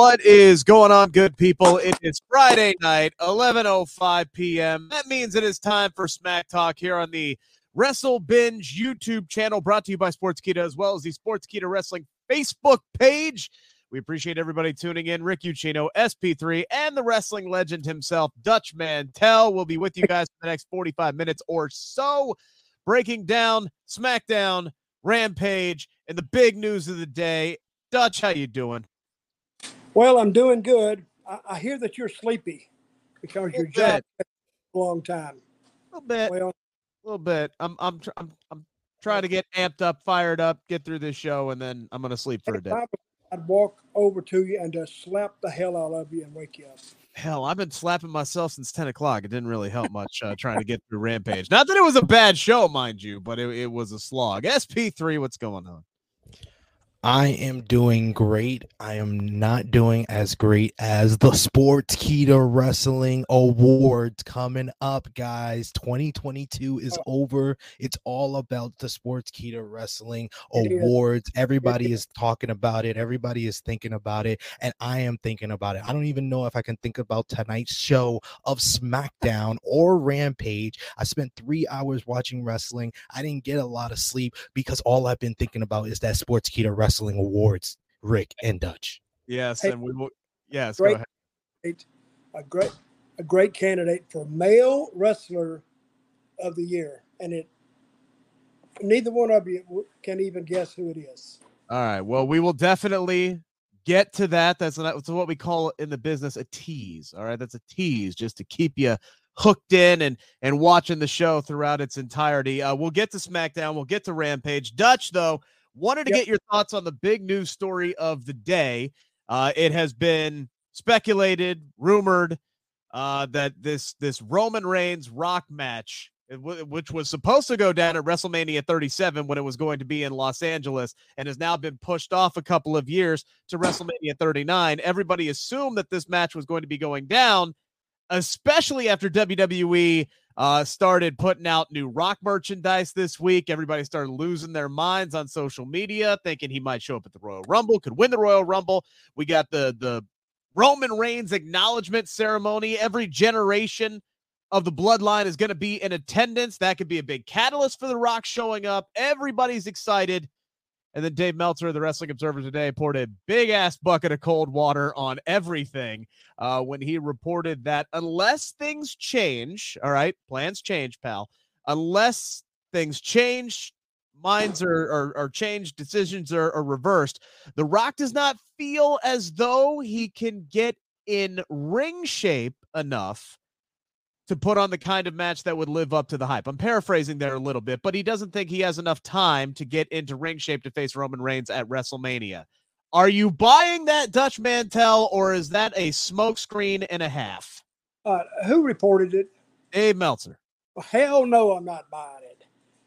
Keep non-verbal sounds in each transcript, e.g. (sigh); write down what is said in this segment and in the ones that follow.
What is going on, good people? It is Friday night, 11:05 p.m. That means it is time for Smack Talk here on the Wrestle Binge YouTube channel, brought to you by Sports Sportskeeda, as well as the Sports Sportskeeda Wrestling Facebook page. We appreciate everybody tuning in. Rick Ucchino, SP3, and the wrestling legend himself, Dutch Mantell, will be with you guys for the next 45 minutes or so, breaking down SmackDown, Rampage, and the big news of the day. Dutch, how you doing? Well, I'm doing good. I, I hear that you're sleepy because your Little job a long time. A little bit. Well, A little bit. I'm I'm tr- I'm I'm trying to get amped up, fired up, get through this show, and then I'm gonna sleep for a day. I'd walk over to you and just slap the hell out of you and wake you up. Hell, I've been slapping myself since 10 o'clock. It didn't really help much uh, trying to get through Rampage. Not that it was a bad show, mind you, but it, it was a slog. SP3, what's going on? I am doing great. I am not doing as great as the Sportskeeda Wrestling Awards coming up, guys. 2022 is over. It's all about the Sportskeeda Wrestling Awards. Everybody is talking about it. Everybody is thinking about it. And I am thinking about it. I don't even know if I can think about tonight's show of SmackDown or Rampage. I spent three hours watching wrestling. I didn't get a lot of sleep because all I've been thinking about is that Sportskeeda Wrestling Awards, Rick and Dutch. Yes, Hey, and we will. Yes, great. go ahead. A great, a great candidate for male wrestler of the year, and it. Neither one of you can even guess who it is. All right. Well, we will definitely get to that. That's, that's what we call in the business a tease. All right. That's a tease just to keep you hooked in and and watching the show throughout its entirety. Uh, we'll get to SmackDown. We'll get to Rampage. Dutch, though, wanted to Yep. get your thoughts on the big news story of the day. Uh, it has been speculated, rumored uh, that this this Roman Reigns Rock match, uh, which was supposed to go down at WrestleMania 37 when it was going to be in Los Angeles, and has now been pushed off a couple of years to WrestleMania 39. Everybody assumed that this match was going to be going down, especially after WWE uh, started putting out new Rock merchandise this week. Everybody started losing their minds on social media, thinking he might show up at the Royal Rumble, could win the Royal Rumble. We got the the Roman Reigns acknowledgement ceremony. Every generation of the bloodline is going to be in attendance. That could be a big catalyst for The Rock showing up. Everybody's excited. And then Dave Meltzer of the Wrestling Observer today poured a big ass bucket of cold water on everything uh, when he reported that unless things change, all right, plans change, pal. Unless things change, minds are are, are changed, decisions are, are reversed. The Rock does not feel as though he can get in ring shape enough to put on the kind of match that would live up to the hype. I'm paraphrasing there a little bit, but he doesn't think he has enough time to get into ring shape to face Roman Reigns at WrestleMania. Are you buying that Dutch Mantell or is that a smokescreen and a half? Uh, who reported it? Dave Meltzer. Hell no, I'm not buying it.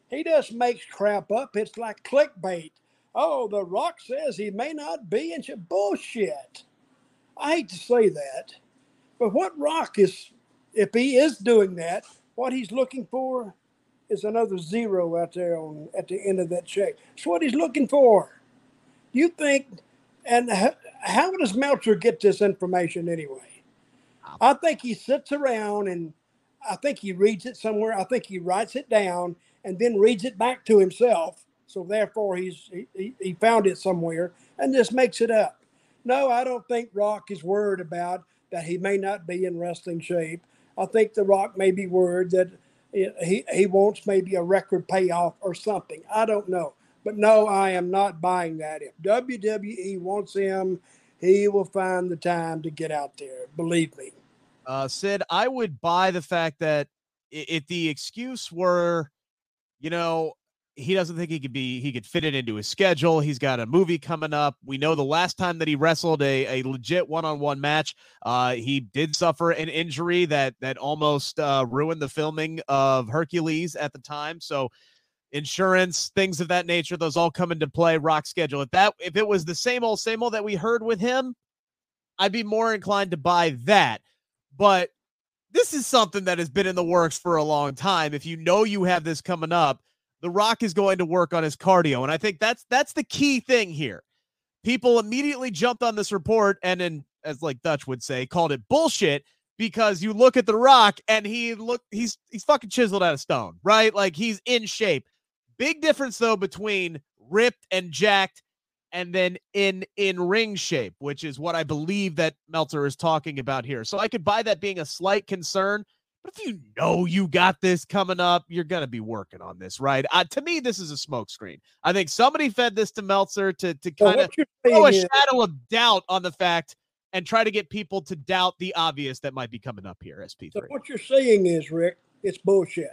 He just makes crap up. It's like clickbait. Oh, The Rock says he may not be, shit. bullshit. I hate to say that, but what Rock is, if he is doing that, what he's looking for is another zero out there on at the end of that check. That's what he's looking for. You think, and how, how does Meltzer get this information anyway? I think he sits around and I think he reads it somewhere. I think he writes it down and then reads it back to himself. So therefore, he's he, he- he found it somewhere and just makes it up. No, I don't think Rock is worried about that he may not be in wrestling shape. I think The Rock may be worried that he, he wants maybe a record payoff or something. I don't know. But no, I am not buying that. If WWE wants him, he will find the time to get out there. Believe me. Uh, Sid, I would buy the fact that if the excuse were, you know, he doesn't think he could be he could fit it into his schedule. He's got a movie coming up. We know the last time that he wrestled a, a legit one-on-one match, uh, he did suffer an injury that that almost uh, ruined the filming of Hercules at the time. So insurance, things of that nature, those all come into play. Rock schedule. If that if it was the same old same old that we heard with him, I'd be more inclined to buy that. But this is something that has been in the works for a long time. If you know you have this coming up the Rock is going to work on his cardio. And I think that's that's the key thing here. People immediately jumped on this report and then as like Dutch would say, called it bullshit because you look at the Rock and he look he's he's fucking chiseled out of stone, right? Like he's in shape. Big difference though between ripped and jacked and then in in ring shape, which is what I believe that Meltzer is talking about here. So I could buy that being a slight concern, but if you know you got this coming up, you're going to be working on this, right? Uh, to me, this is a smokescreen. I think somebody fed this to Meltzer to, to kind of throw a is- shadow of doubt on the fact and try to get people to doubt the obvious that might be coming up here, SP3. So what you're saying is, Rick, it's bullshit.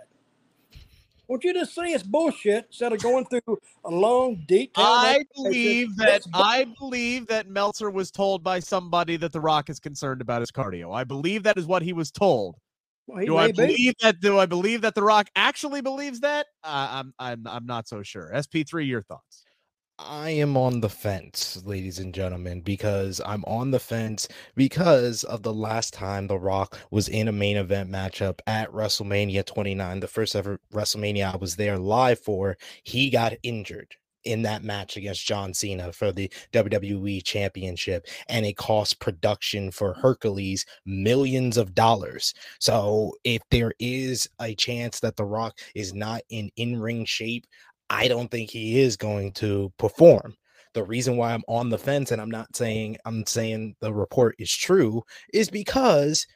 Won't you just say it's bullshit instead of going through a long, detailed? I believe that I believe that Meltzer was told by somebody that The Rock is concerned about his cardio. I believe that is what he was told. Well, do I believe be. that? Do I believe that The Rock actually believes that? Uh, I'm I'm I'm not so sure. SP3, your thoughts? I am on the fence, ladies and gentlemen, because I'm on the fence because of the last time The Rock was in a main event matchup at WrestleMania 29, the first ever WrestleMania I was there live for. He got injured in that match against John Cena for the WWE Championship, and it cost production for Hercules millions of dollars. So, if there is a chance that The Rock is not in in ring shape, I don't think he is going to perform. The reason why I'm on the fence and I'm not saying I'm saying the report is true is because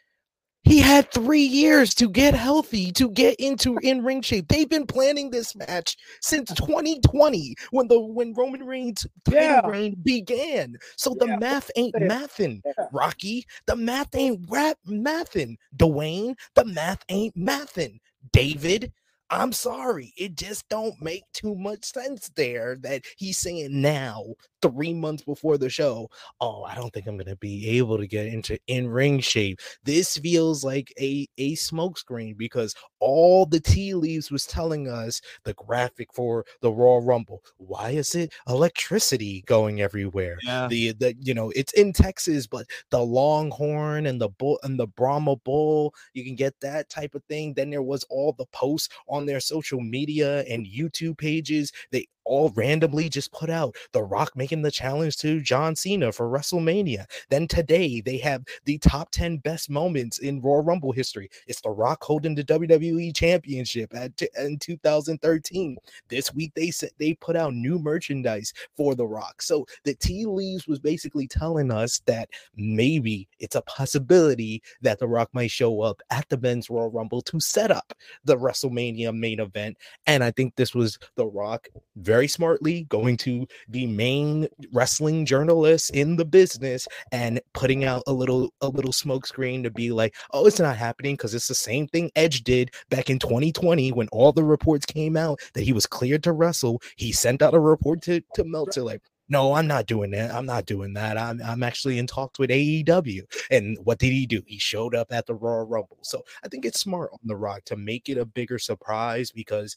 he had three years to get healthy, to get into in ring shape. They've been planning this match since 2020 when the when Roman Reigns yeah. reign began. So the yeah. math ain't mathin', yeah. Rocky. The math ain't rap mathin', Dwayne. The math ain't mathin', David. I'm sorry, it just don't make too much sense there that he's saying now three months before the show, oh, I don't think I'm gonna be able to get into in-ring shape. This feels like a a smokescreen because all the tea leaves was telling us the graphic for the Raw Rumble. Why is it electricity going everywhere? Yeah. The the you know it's in Texas, but the Longhorn and the bull and the Brahma Bull, you can get that type of thing. Then there was all the posts on their social media and YouTube pages. They all randomly just put out The Rock making the challenge to John Cena for WrestleMania. Then today they have the top 10 best moments in Royal Rumble history. It's The Rock holding the WWE Championship at in 2013. This week they said they put out new merchandise for The Rock. So the tea leaves was basically telling us that maybe it's a possibility that The Rock might show up at the men's Royal Rumble to set up the WrestleMania main event. And I think this was The Rock very very smartly going to the main wrestling journalists in the business and putting out a little a little smokescreen to be like, oh, it's not happening because it's the same thing Edge did back in 2020 when all the reports came out that he was cleared to wrestle. He sent out a report to, to Meltzer like, no, I'm not doing that. I'm not doing that. I'm, I'm actually in talks with AEW. And what did he do? He showed up at the Royal Rumble. So I think it's smart on The Rock to make it a bigger surprise because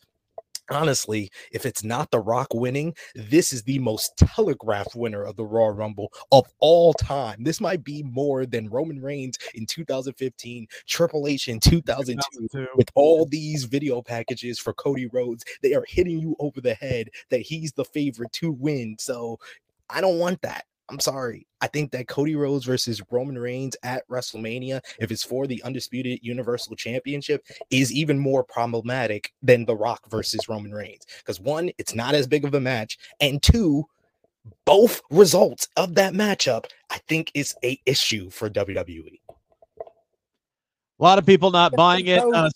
honestly, if it's not The Rock winning, this is the most telegraphed winner of the Raw Rumble of all time. This might be more than Roman Reigns in 2015, Triple H in 2002, 2002. with all these video packages for Cody Rhodes. They are hitting you over the head that he's the favorite to win. So I don't want that. I'm sorry. I think that Cody Rhodes versus Roman Reigns at WrestleMania, if it's for the undisputed Universal Championship, is even more problematic than The Rock versus Roman Reigns. Because one, it's not as big of a match, and two, both results of that matchup, I think is a issue for WWE. A lot of people not buying it. told Uh,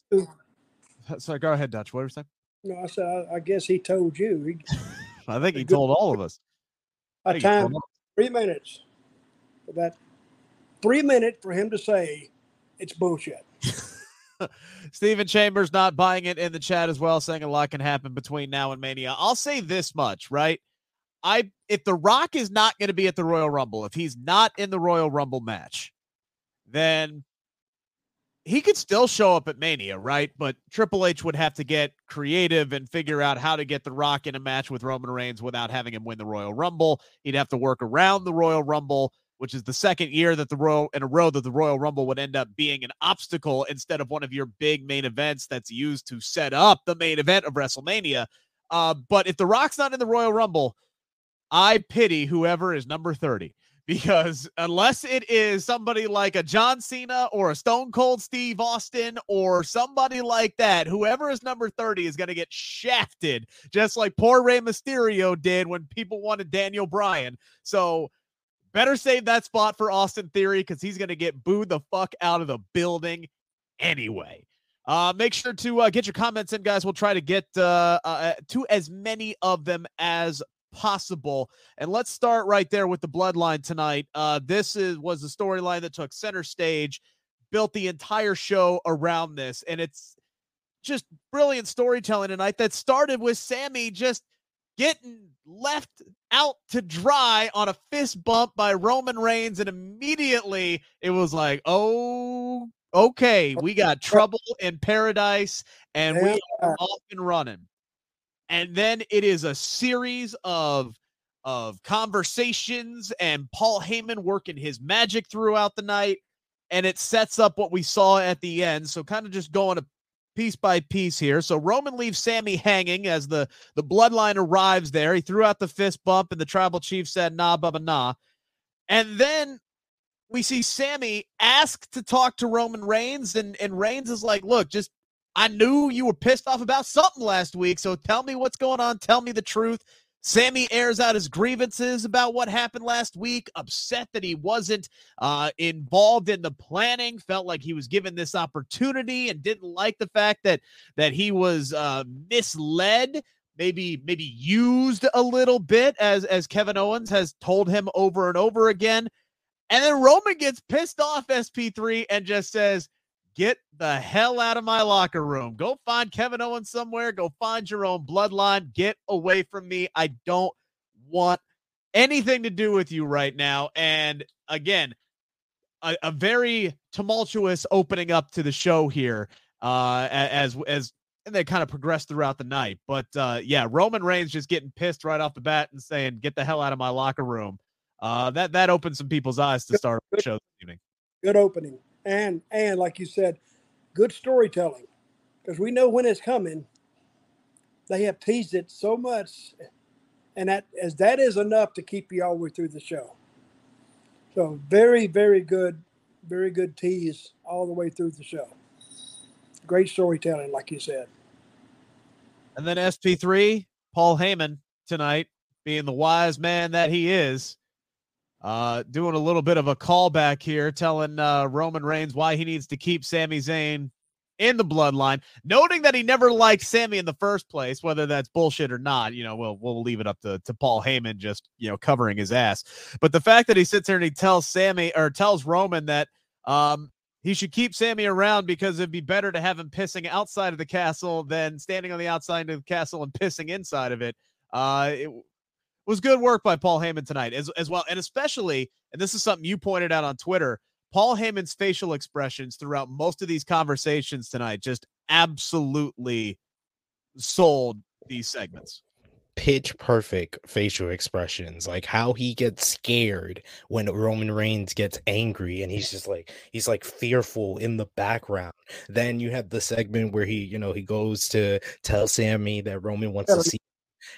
(laughs) sorry, go ahead, Dutch. What were you saying? no, I said, I, I guess he told you. (laughs) He, I think he told all of us. I a three minutes. For that three minute for him to say it's bullshit. (laughs) Stephen Chambers not buying it in the chat as well, saying a lot can happen between now and Mania. I'll say this much, right? I if The Rock is not going to be at the Royal Rumble, if he's not in the Royal Rumble match, then he could still show up at Mania, right? But Triple H would have to get creative and figure out how to get The Rock in a match with Roman Reigns without having him win the Royal Rumble. He'd have to work around the Royal Rumble, which is the second year that the Royal in a row that the Royal Rumble would end up being an obstacle instead of one of your big main events that's used to set up the main event of WrestleMania. Uh, but if The Rock's not in the Royal Rumble, I pity whoever is number 30 because unless it is somebody like a John Cena or a Stone Cold Steve Austin or somebody like that, whoever is number 30 is going to get shafted, just like poor Rey Mysterio did when people wanted Daniel Bryan. So better save that spot for Austin Theory because he's going to get booed the fuck out of the building anyway. Uh, make sure to uh, get your comments in, guys. We'll try to get uh, uh, to as many of them as possible. And let's start right there with the bloodline tonight. Uh, this is was a storyline that took center stage, built the entire show around this, and it's just brilliant storytelling tonight that started with Sami just getting left out to dry on a fist bump by Roman Reigns, and immediately it was like, oh. Okay, we got (laughs) trouble in paradise and we are off and running and then it is a series of of conversations and Paul Heyman working his magic throughout the night and it sets up what we saw at the end. So kind of just going a piece by piece here. So Roman leaves Sami hanging as the the bloodline arrives there. He threw out the fist bump and the tribal chief said nah bubba nah. And then we see Sami ask to talk to Roman Reigns and and Reigns is like look just I knew you were pissed off about something last week. So tell me what's going on. Tell me the truth. Sami airs out his grievances about what happened last week, upset that he wasn't uh, involved in the planning, felt like he was given this opportunity and didn't like the fact that that he was uh, misled, maybe maybe used a little bit as as Kevin Owens has told him over and over again. And then Roman gets pissed off SP3 and just says, Get the hell out of my locker room. Go find Kevin Owens somewhere. Go find your own bloodline. Get away from me. I don't want anything to do with you right now. And again, a, a very tumultuous opening up to the show here uh, as as and they kind of progressed throughout the night. But uh, yeah, Roman Reigns just getting pissed right off the bat and saying, "Get the hell out of my locker room." Uh, that that opened some people's eyes to start the show this evening. Good opening. And and like you said, good storytelling. Because we know when it's coming. They have teased it so much. And that as that is enough to keep you all the way through the show. So very, very good, very good tease all the way through the show. Great storytelling, like you said. And then SP3, Paul Heyman tonight, being the wise man that he is, uh, doing a little bit of a callback here, telling uh, Roman Reigns why he needs to keep Sami Zayn in the bloodline, noting that he never liked Sami in the first place, whether that's bullshit or not. You know, we'll we'll leave it up to, to Paul Heyman just you know covering his ass. But the fact that he sits there and he tells Sami or tells Roman that um he should keep Sami around because it'd be better to have him pissing outside of the castle than standing on the outside of the castle and pissing inside of it. Uh, it was good work by Paul Heyman tonight as, as well. And especially, and this is something you pointed out on Twitter, Paul Heyman's facial expressions throughout most of these conversations tonight just absolutely sold these segments pitch perfect facial expressions like how he gets scared when roman reigns gets angry and he's just like he's like fearful in the background then you have the segment where he you know he goes to tell sammy that roman wants to see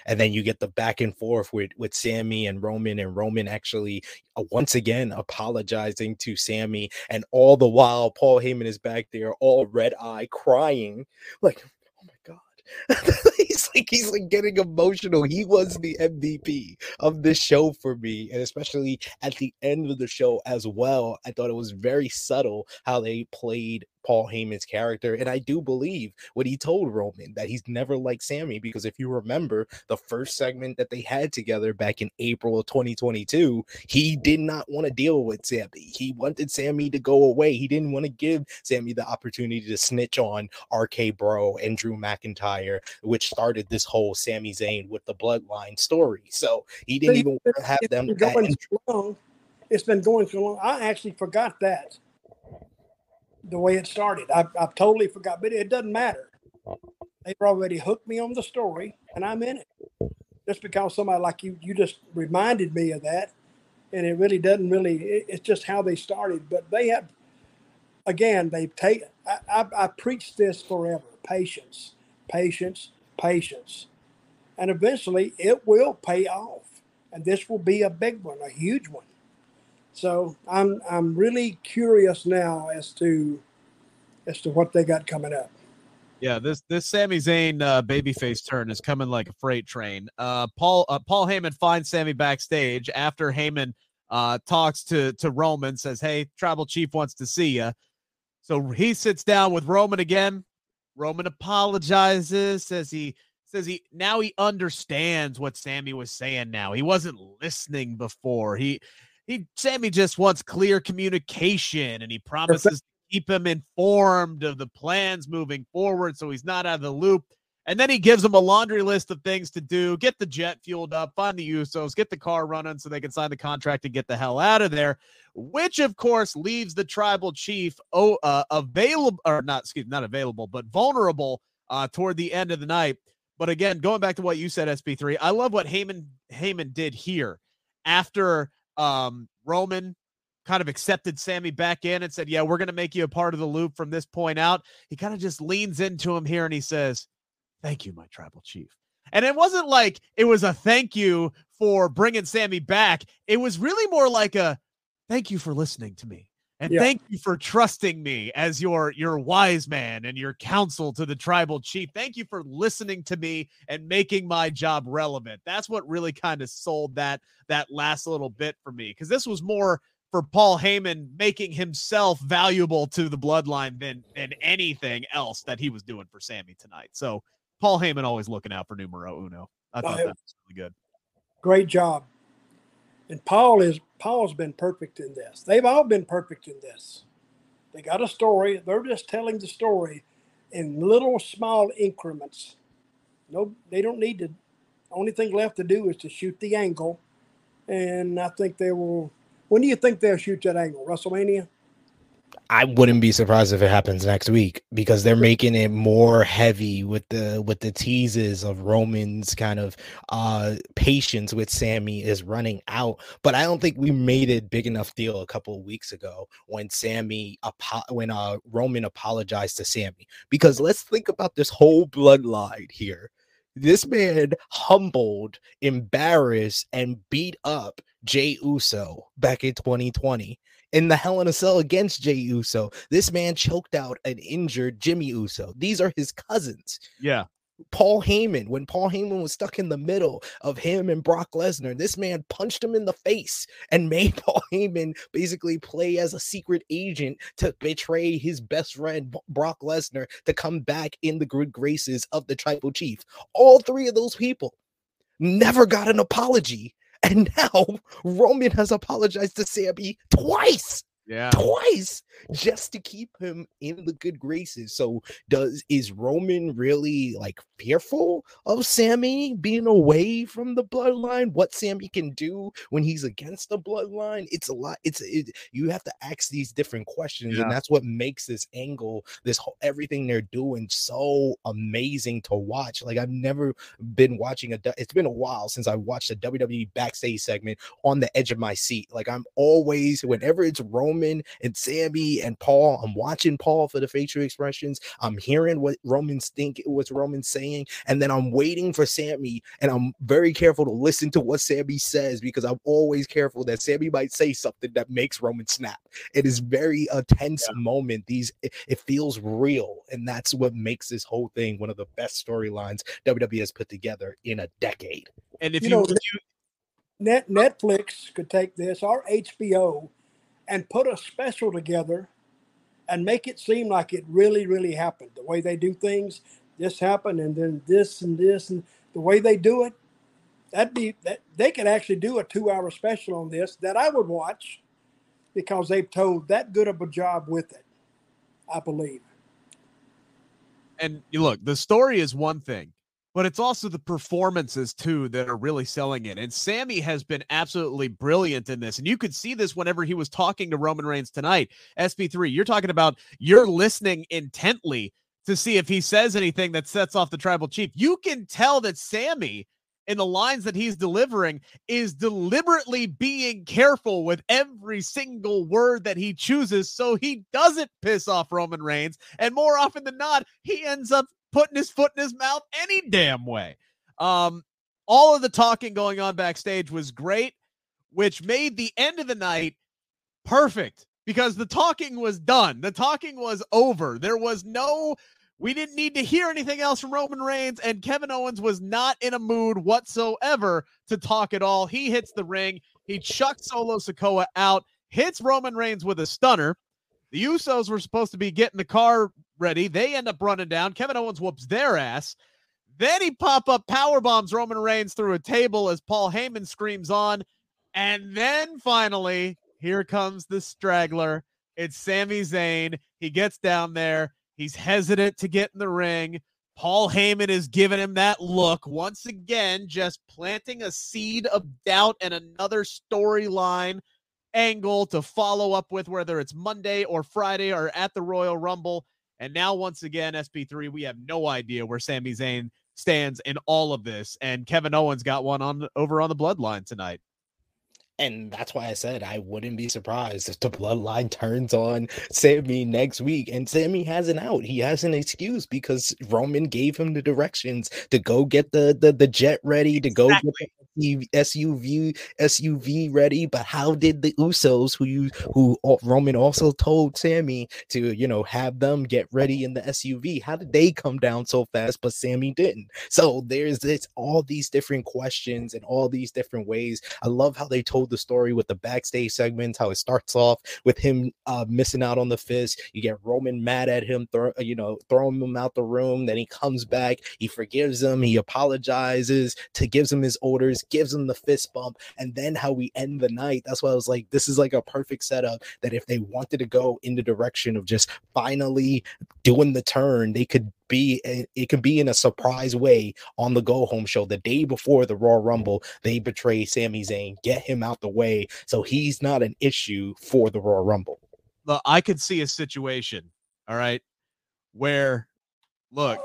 and then you get the back and forth with with Sami and Roman and Roman actually uh, once again apologizing to Sami and all the while Paul Heyman is back there all red eye crying like oh my god (laughs) he's like he's like getting emotional. He was the MVP of this show for me, and especially at the end of the show as well. I thought it was very subtle how they played Paul Heyman's character. And I do believe what he told Roman that he's never liked Sami because if you remember the first segment that they had together back in April of 2022, he did not want to deal with Sami. He wanted Sami to go away. He didn't want to give Sami the opportunity to snitch on RK Bro and Drew McIntyre, which started this whole Sami Zayn with the bloodline story. So he didn't even want to have them. Going so long. It's been going so long. I actually forgot that the way it started. I, I totally forgot, but it doesn't matter. They've already hooked me on the story, and I'm in it. Just because somebody like you, you just reminded me of that, and it really doesn't really. It, it's just how they started, but they have. Again, they've taken. I, I, I preached this forever: patience, patience, patience, and eventually it will pay off, and this will be a big one, a huge one. So I'm I'm really curious now as to as to what they got coming up. Yeah, this this Sami Zayn uh, babyface turn is coming like a freight train. Uh, Paul uh, Paul Heyman finds Sami backstage after Heyman uh, talks to to Roman, says, "Hey, Tribal Chief wants to see you." So he sits down with Roman again. Roman apologizes, says he says he now he understands what Sami was saying. Now he wasn't listening before. He he Sami just wants clear communication and he promises to keep him informed of the plans moving forward so he's not out of the loop. And then he gives him a laundry list of things to do get the jet fueled up, find the Usos, get the car running so they can sign the contract and get the hell out of there, which of course leaves the tribal chief oh, uh, available or not, excuse me, not available, but vulnerable uh, toward the end of the night. But again, going back to what you said, SP3, I love what Heyman Heyman did here after um, Roman kind of accepted Sami back in and said, Yeah, we're going to make you a part of the loop from this point out. He kind of just leans into him here and he says, Thank you, my tribal chief. And it wasn't like it was a thank you for bringing Sami back. It was really more like a thank you for listening to me. And yeah. thank you for trusting me as your your wise man and your counsel to the tribal chief. Thank you for listening to me and making my job relevant. That's what really kind of sold that that last little bit for me because this was more for Paul Heyman making himself valuable to the bloodline than than anything else that he was doing for Sami tonight. So Paul Heyman always looking out for numero uno. I thought that was really good. Great job. And Paul is Paul's been perfect in this. They've all been perfect in this. They got a story. They're just telling the story in little small increments. No, they don't need to. Only thing left to do is to shoot the angle, and I think they will. When do you think they'll shoot that angle? WrestleMania. I wouldn't be surprised if it happens next week because they're making it more heavy with the with the teases of Roman's kind of uh patience with Sami is running out. But I don't think we made it big enough deal a couple of weeks ago when Sami when uh Roman apologized to Sami because let's think about this whole bloodline here. This man humbled, embarrassed, and beat up Jey Uso back in 2020 in the Hell in a Cell against Jey Uso. This man choked out an injured Jimmy Uso. These are his cousins. Yeah. Paul Heyman, when Paul Heyman was stuck in the middle of him and Brock Lesnar, this man punched him in the face and (laughs) made Paul Heyman basically play as a secret agent to betray his best friend Brock Lesnar to come back in the good graces of the tribal chief. All three of those people never got an apology and now Roman has apologized to Sami twice. Yeah. Twice just to keep him in the good graces. So does is Roman really like fearful of Sami being away from the bloodline? What Sami can do when he's against the bloodline? It's a lot. It's it, you have to ask these different questions, yeah. and that's what makes this angle, this whole everything they're doing so amazing to watch. Like I've never been watching a it's been a while since I watched a WWE backstage segment on the edge of my seat. Like I'm always whenever it's Roman Roman and Sami and Paul. I'm watching Paul for the facial expressions. I'm hearing what Roman's think, what Roman's saying, and then I'm waiting for Sami, and I'm very careful to listen to what Sami says because I'm always careful that Sami might say something that makes Roman snap. It is very a tense yeah. moment. These it, it feels real, and that's what makes this whole thing one of the best storylines WWE has put together in a decade. And if you, you know, you Net Netflix could take this or HBO and put a special together and make it seem like it really, really happened. The way they do things, this happened, and then this and this, and the way they do it, that'd be that they could actually do a two-hour special on this that I would watch because they've told that good of a job with it. I believe. And you look, the story is one thing but it's also the performances too that are really selling it. And Sami has been absolutely brilliant in this. And you could see this whenever he was talking to Roman Reigns tonight. SP3, you're talking about you're listening intently to see if he says anything that sets off the tribal chief. You can tell that Sami in the lines that he's delivering is deliberately being careful with every single word that he chooses so he doesn't piss off Roman Reigns. And more often than not, he ends up putting his foot in his mouth any damn way. Um, all of the talking going on backstage was great, which made the end of the night perfect because the talking was done. The talking was over. There was no, we didn't need to hear anything else from Roman Reigns, and Kevin Owens was not in a mood whatsoever to talk at all. He hits the ring, he chucks Solo Sikoa out, hits Roman Reigns with a stunner. The Usos were supposed to be getting the car ready. They end up running down. Kevin Owens whoops their ass. Then he pop up power bombs Roman Reigns through a table as Paul Heyman screams on. And then finally, here comes the straggler. It's Sami Zayn. He gets down there. He's hesitant to get in the ring. Paul Heyman is giving him that look once again, just planting a seed of doubt and another storyline angle to follow up with, whether it's Monday or Friday or at the Royal Rumble. And now, once again, SP3, we have no idea where Sami Zayn stands in all of this. And Kevin Owens got one on over on the bloodline tonight. And that's why I said I wouldn't be surprised if the bloodline turns on Sami next week. And Sami has an out. He has an excuse because Roman gave him the directions to go get the the, the jet ready, to go get SUV SUV ready. But how did the Usos, who you who Roman also told Sami to you know have them get ready in the SUV, how did they come down so fast? But Sami didn't. So there's this all these different questions and all these different ways. I love how they told the story with the backstage segments. How it starts off with him uh, missing out on the fist. You get Roman mad at him, throw, you know, throwing him out the room. Then he comes back. He forgives him. He apologizes to gives him his orders gives him the fist bump, and then how we end the night. That's why I was like, this is like a perfect setup that if they wanted to go in the direction of just finally doing the turn, they could be it could be in a surprise way on the go home show the day before the Raw Rumble. They betray Sami Zayn, get him out the way so he's not an issue for the Raw Rumble. Look, I could see a situation, all right, where look,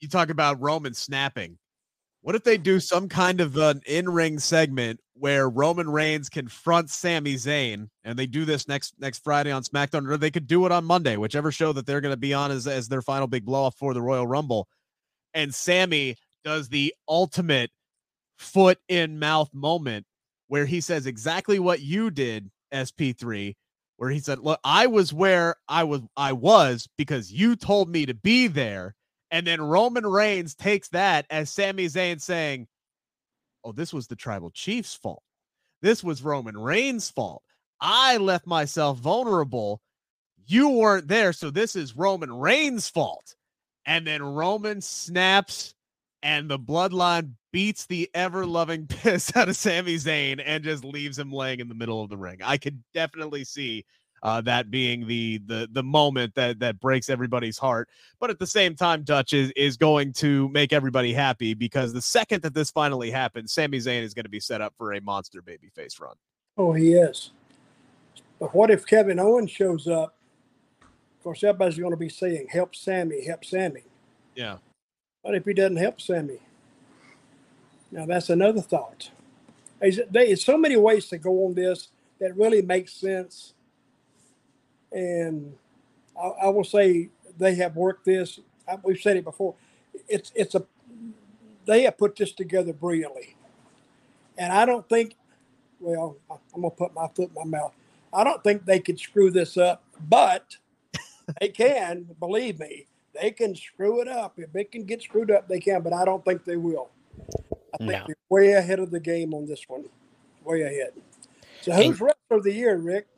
you talk about Roman snapping. What if they do some kind of an in-ring segment where Roman Reigns confronts Sami Zayn, and they do this next next Friday on SmackDown, or they could do it on Monday, whichever show that they're going to be on as, as their final big blow off for the Royal Rumble, and Sami does the ultimate foot in mouth moment where he says exactly what you did, SP3, where he said, "Look, I was where I was I was because you told me to be there." And then Roman Reigns takes that as Sami Zayn saying, Oh, this was the tribal chief's fault. This was Roman Reigns' fault. I left myself vulnerable. You weren't there. So this is Roman Reigns' fault. And then Roman snaps and the bloodline beats the ever loving (laughs) piss out of Sami Zayn and just leaves him laying in the middle of the ring. I could definitely see uh, that being the the the moment that that breaks everybody's heart. But at the same time, Dutch is is going to make everybody happy because the second that this finally happens, Sami Zayn is going to be set up for a monster babyface run. Oh, he is. But what if Kevin Owens shows up? Of course, everybody's going to be saying, "Help Sami, help Sami." Yeah. What if he doesn't help Sami? Now that's another thought. There's, there's so many ways to go on this that really makes sense and I, I will say they have worked this. I, we've said it before. It's it's a they have put this together brilliantly, and I don't think. Well, I'm gonna put my foot in my mouth. I don't think they could screw this up, but (laughs) they can. Believe me, they can screw it up. If it can get screwed up, they can. But I don't think they will. I think No. they're way ahead of the game on this one. Way ahead. So who's wrestler of the year, Rick?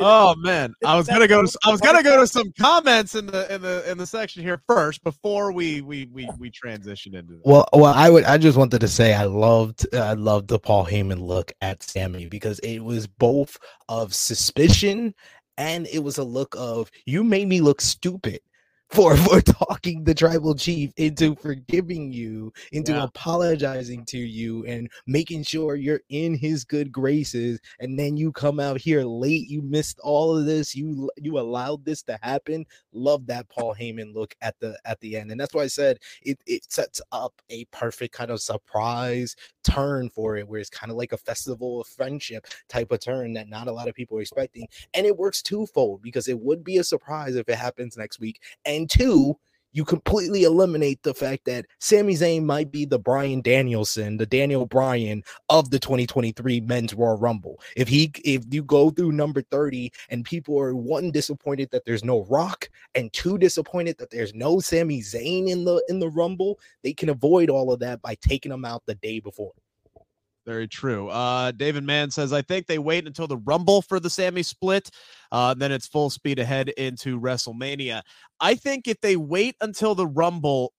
Oh man, I was gonna go. To, I was gonna go to some comments in the in the in the section here first before we we we we transition into that. Well, well, I would. I just wanted to say I loved. I loved the Paul Heyman look at Sami because it was both of suspicion and it was a look of you made me look stupid for (laughs) for talking the tribal chief into forgiving you, into Yeah. apologizing to you, and making sure you're in his good graces. And then you come out here late. You missed all of this. You you allowed this to happen. Love that Paul Heyman look at the at the end, and that's why I said it it sets up a perfect kind of surprise turn for it, where it's kind of like a festival of friendship type of turn that not a lot of people are expecting, and it works twofold because it would be a surprise if it happens next week, and two. You completely eliminate the fact that Sami Zayn might be the Bryan Danielson, the Daniel Bryan of the 2023 Men's Royal Rumble. If he, if you go through number 30 and people are one disappointed that there's no Rock, and two disappointed that there's no Sami Zayn in the in the Rumble, they can avoid all of that by taking him out the day before. Very true. Uh, David Mann says, I think they wait until the Rumble for the Sami split. Uh, then it's full speed ahead into WrestleMania. I think if they wait until the Rumble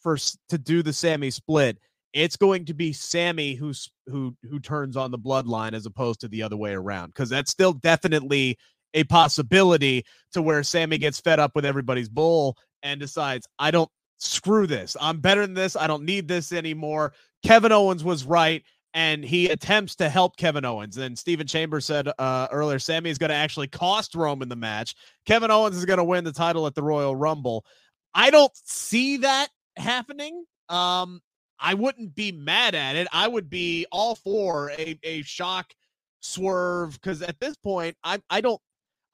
for to do the Sami split, it's going to be Sami who's who who turns on the bloodline as opposed to the other way around. Because that's still definitely a possibility to where Sami gets fed up with everybody's bull and decides, I don't screw this. I'm better than this. I don't need this anymore. Kevin Owens was right and he attempts to help Kevin Owens. And Stephen Chambers said uh, earlier, Sami is going to actually cost Roman the match. Kevin Owens is going to win the title at the Royal Rumble. I don't see that happening. Um, I wouldn't be mad at it. I would be all for a, a shock swerve because at this point, I I don't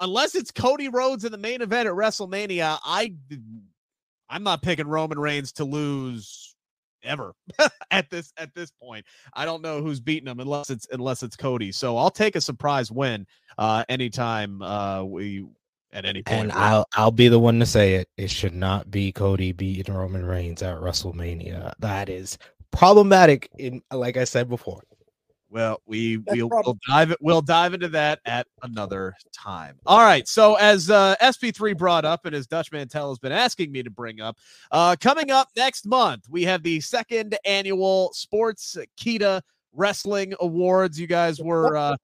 unless it's Cody Rhodes in the main event at WrestleMania. I I'm not picking Roman Reigns to lose ever (laughs) at this at this point. I don't know who's beating him unless it's unless it's Cody. So I'll take a surprise win uh anytime uh we at any point. And. I'll I'll be the one to say it. It should not be Cody beating Roman Reigns at WrestleMania. That is problematic. In like I said before. Well, we That's we'll, we'll dive we'll dive into that at another time. All right. So as uh, SP3 brought up and as Dutch Mantell has been asking me to bring up, uh, coming up next month we have the second annual Sports Kita Wrestling Awards. You guys (laughs) were uh,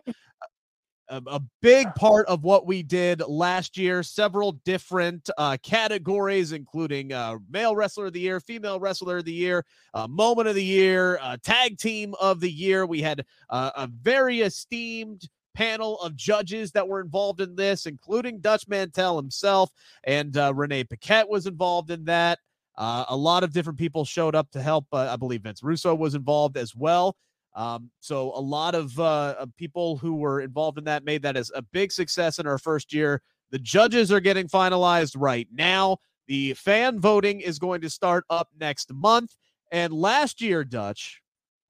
a, a big part of what we did last year. Several different uh, categories, including uh, male wrestler of the year, female wrestler of the year, uh, moment of the year, uh, tag team of the year. We had a very esteemed panel of judges that were involved in this, including Dutch Mantell himself, and uh, Renee Paquette was involved in that. Uh, a lot of different people showed up to help. I believe Vince Russo was involved as well. Um, so a lot of uh, people who were involved in that made that as a big success in our first year. The judges are getting finalized right now. The fan voting is going to start up next month. And last year, Dutch,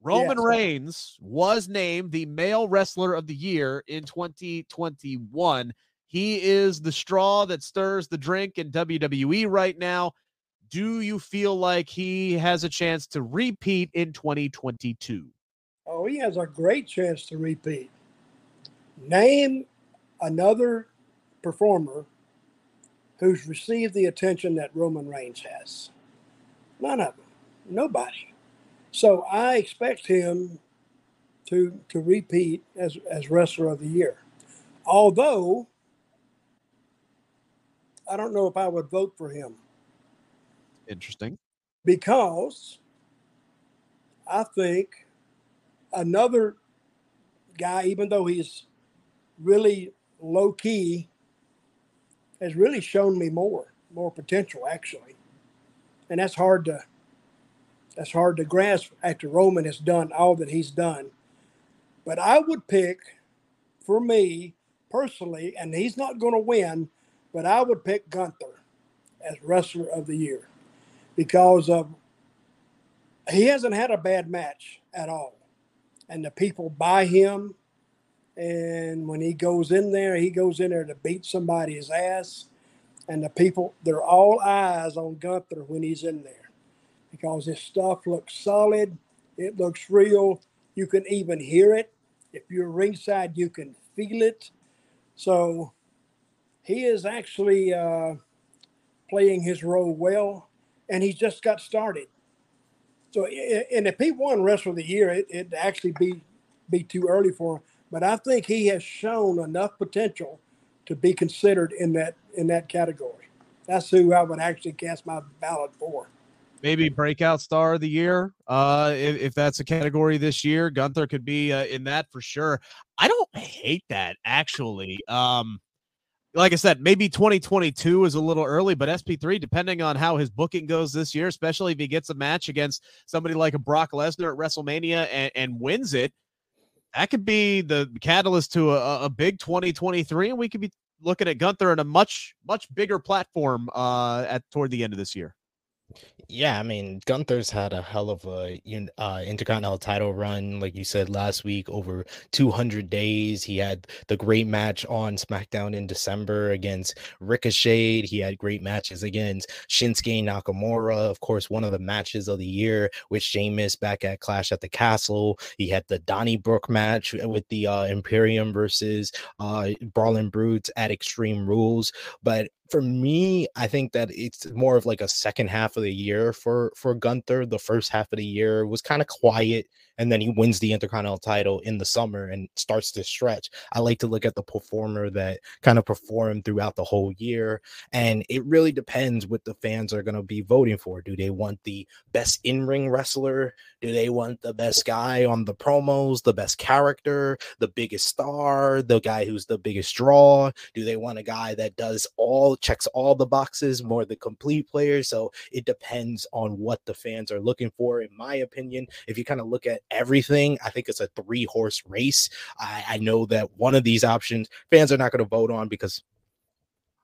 Roman Yes. Reigns was named the male wrestler of the year in 2021. He is the straw that stirs the drink in WWE right now. Do you feel like he has a chance to repeat in 2022? Oh, he has a great chance to repeat. Name another performer who's received the attention that Roman Reigns has. None of them. Nobody. So I expect him to to repeat as as wrestler of the year. Although I don't know if I would vote for him Interesting. because I think another guy, even though he's really low key, has really shown me more, more potential actually, and that's hard to that's hard to grasp after Roman has done all that he's done. But I would pick, for me personally, and he's not going to win, but I would pick Gunther as wrestler of the year because of he hasn't had a bad match at all, and the people buy him. And when he goes in there, he goes in there to beat somebody's ass, and the people they're all eyes on Gunther when he's in there because his stuff looks solid, it looks real. You can even hear it. If you're ringside, you can feel it. So he is actually uh, playing his role well, and he just got started. So, and if he won Wrestler of the Year, it, it'd actually be be too early for him. But I think he has shown enough potential to be considered in that in that category. That's who I would actually cast my ballot for. Maybe breakout star of the year, uh, if, if that's a category this year, Gunther could be uh, in that for sure. I don't hate that actually. Um, like I said, maybe 2022 is a little early, but SP3, depending on how his booking goes this year, especially if he gets a match against somebody like a Brock Lesnar at WrestleMania and, and wins it, that could be the catalyst to a, a, big 2023, and we could be looking at Gunther in a much much bigger platform uh, at toward the end of this year. Yeah, I mean, Gunther's had a hell of a uh, intercontinental title run, like you said last week, over 200 days. He had the great match on SmackDown in December against Ricochet. He had great matches against Shinsuke Nakamura. Of course, one of the matches of the year with Sheamus back at Clash at the Castle. He had the Donnybrook match with the uh, Imperium versus uh, Brawling Brutes at Extreme Rules. But for me, I think that it's more of like a second half of the year for for Gunther. The first half of the year was kind of quiet and then he wins the Intercontinental title in the summer and starts to stretch. I like to look at the performer that kind of performed throughout the whole year. And it really depends what the fans are going to be voting for. Do they want the best in ring wrestler? Do they want the best guy on the promos, the best character, the biggest star, the guy who's the biggest draw? Do they want a guy that does all, checks all the boxes, more the complete player? So it depends on what the fans are looking for. In my opinion, if you kind of look at everything. I think it's a three horse race. I, I know that one of these options fans are not going to vote on because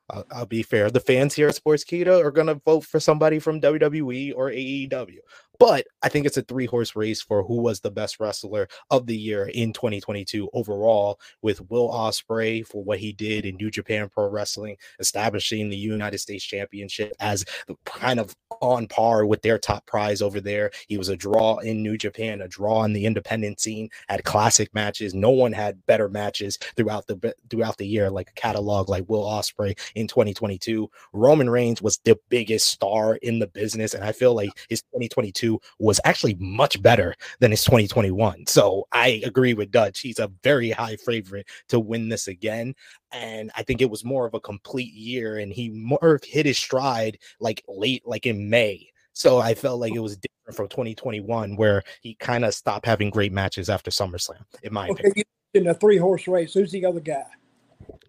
I'll, I'll, be fair. The fans here at Sportskeeda are going to vote for somebody from WWE or AEW. But I think it's a three horse race for who was the best wrestler of the year in 2022 overall, with Will Ospreay for what he did in New Japan Pro Wrestling, establishing the United States Championship as kind of on par with their top prize over there. He was a draw in New Japan, a draw in the independent scene, had classic matches. No one had better matches throughout the throughout the year, like a catalog like Will Ospreay in 2022. Roman Reigns was the biggest star in the business, and I feel like his 2022 was actually much better than his 2021. So I agree with Dutch. He's a very high favorite to win this again. And I think it was more of a complete year, and he more hit his stride like late, like in May. So I felt like it was different from 2021, where he kind of stopped having great matches after SummerSlam, in my okay, opinion. In a three horse race, who's the other guy?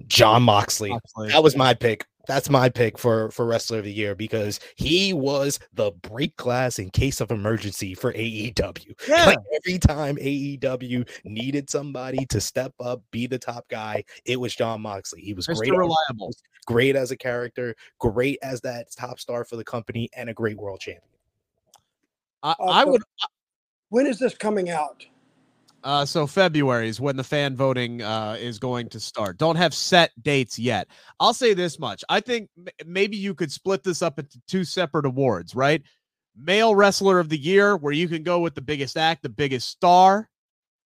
Jon Moxley. Moxley. That was my pick. That's my pick for for wrestler of the year because he was the break glass in case of emergency for AEW. Yeah. Like every time AEW needed somebody to step up, be the top guy, it was Jon Moxley. He was Mr. great, reliable, as, great as a character, great as that top star for the company, and a great world champion. I, uh, I would. When is this coming out? Uh, so February is when the fan voting uh, is going to start. Don't have set dates yet. I'll say this much: I think m- maybe you could split this up into two separate awards, right? Male Wrestler of the Year, where you can go with the biggest act, the biggest star,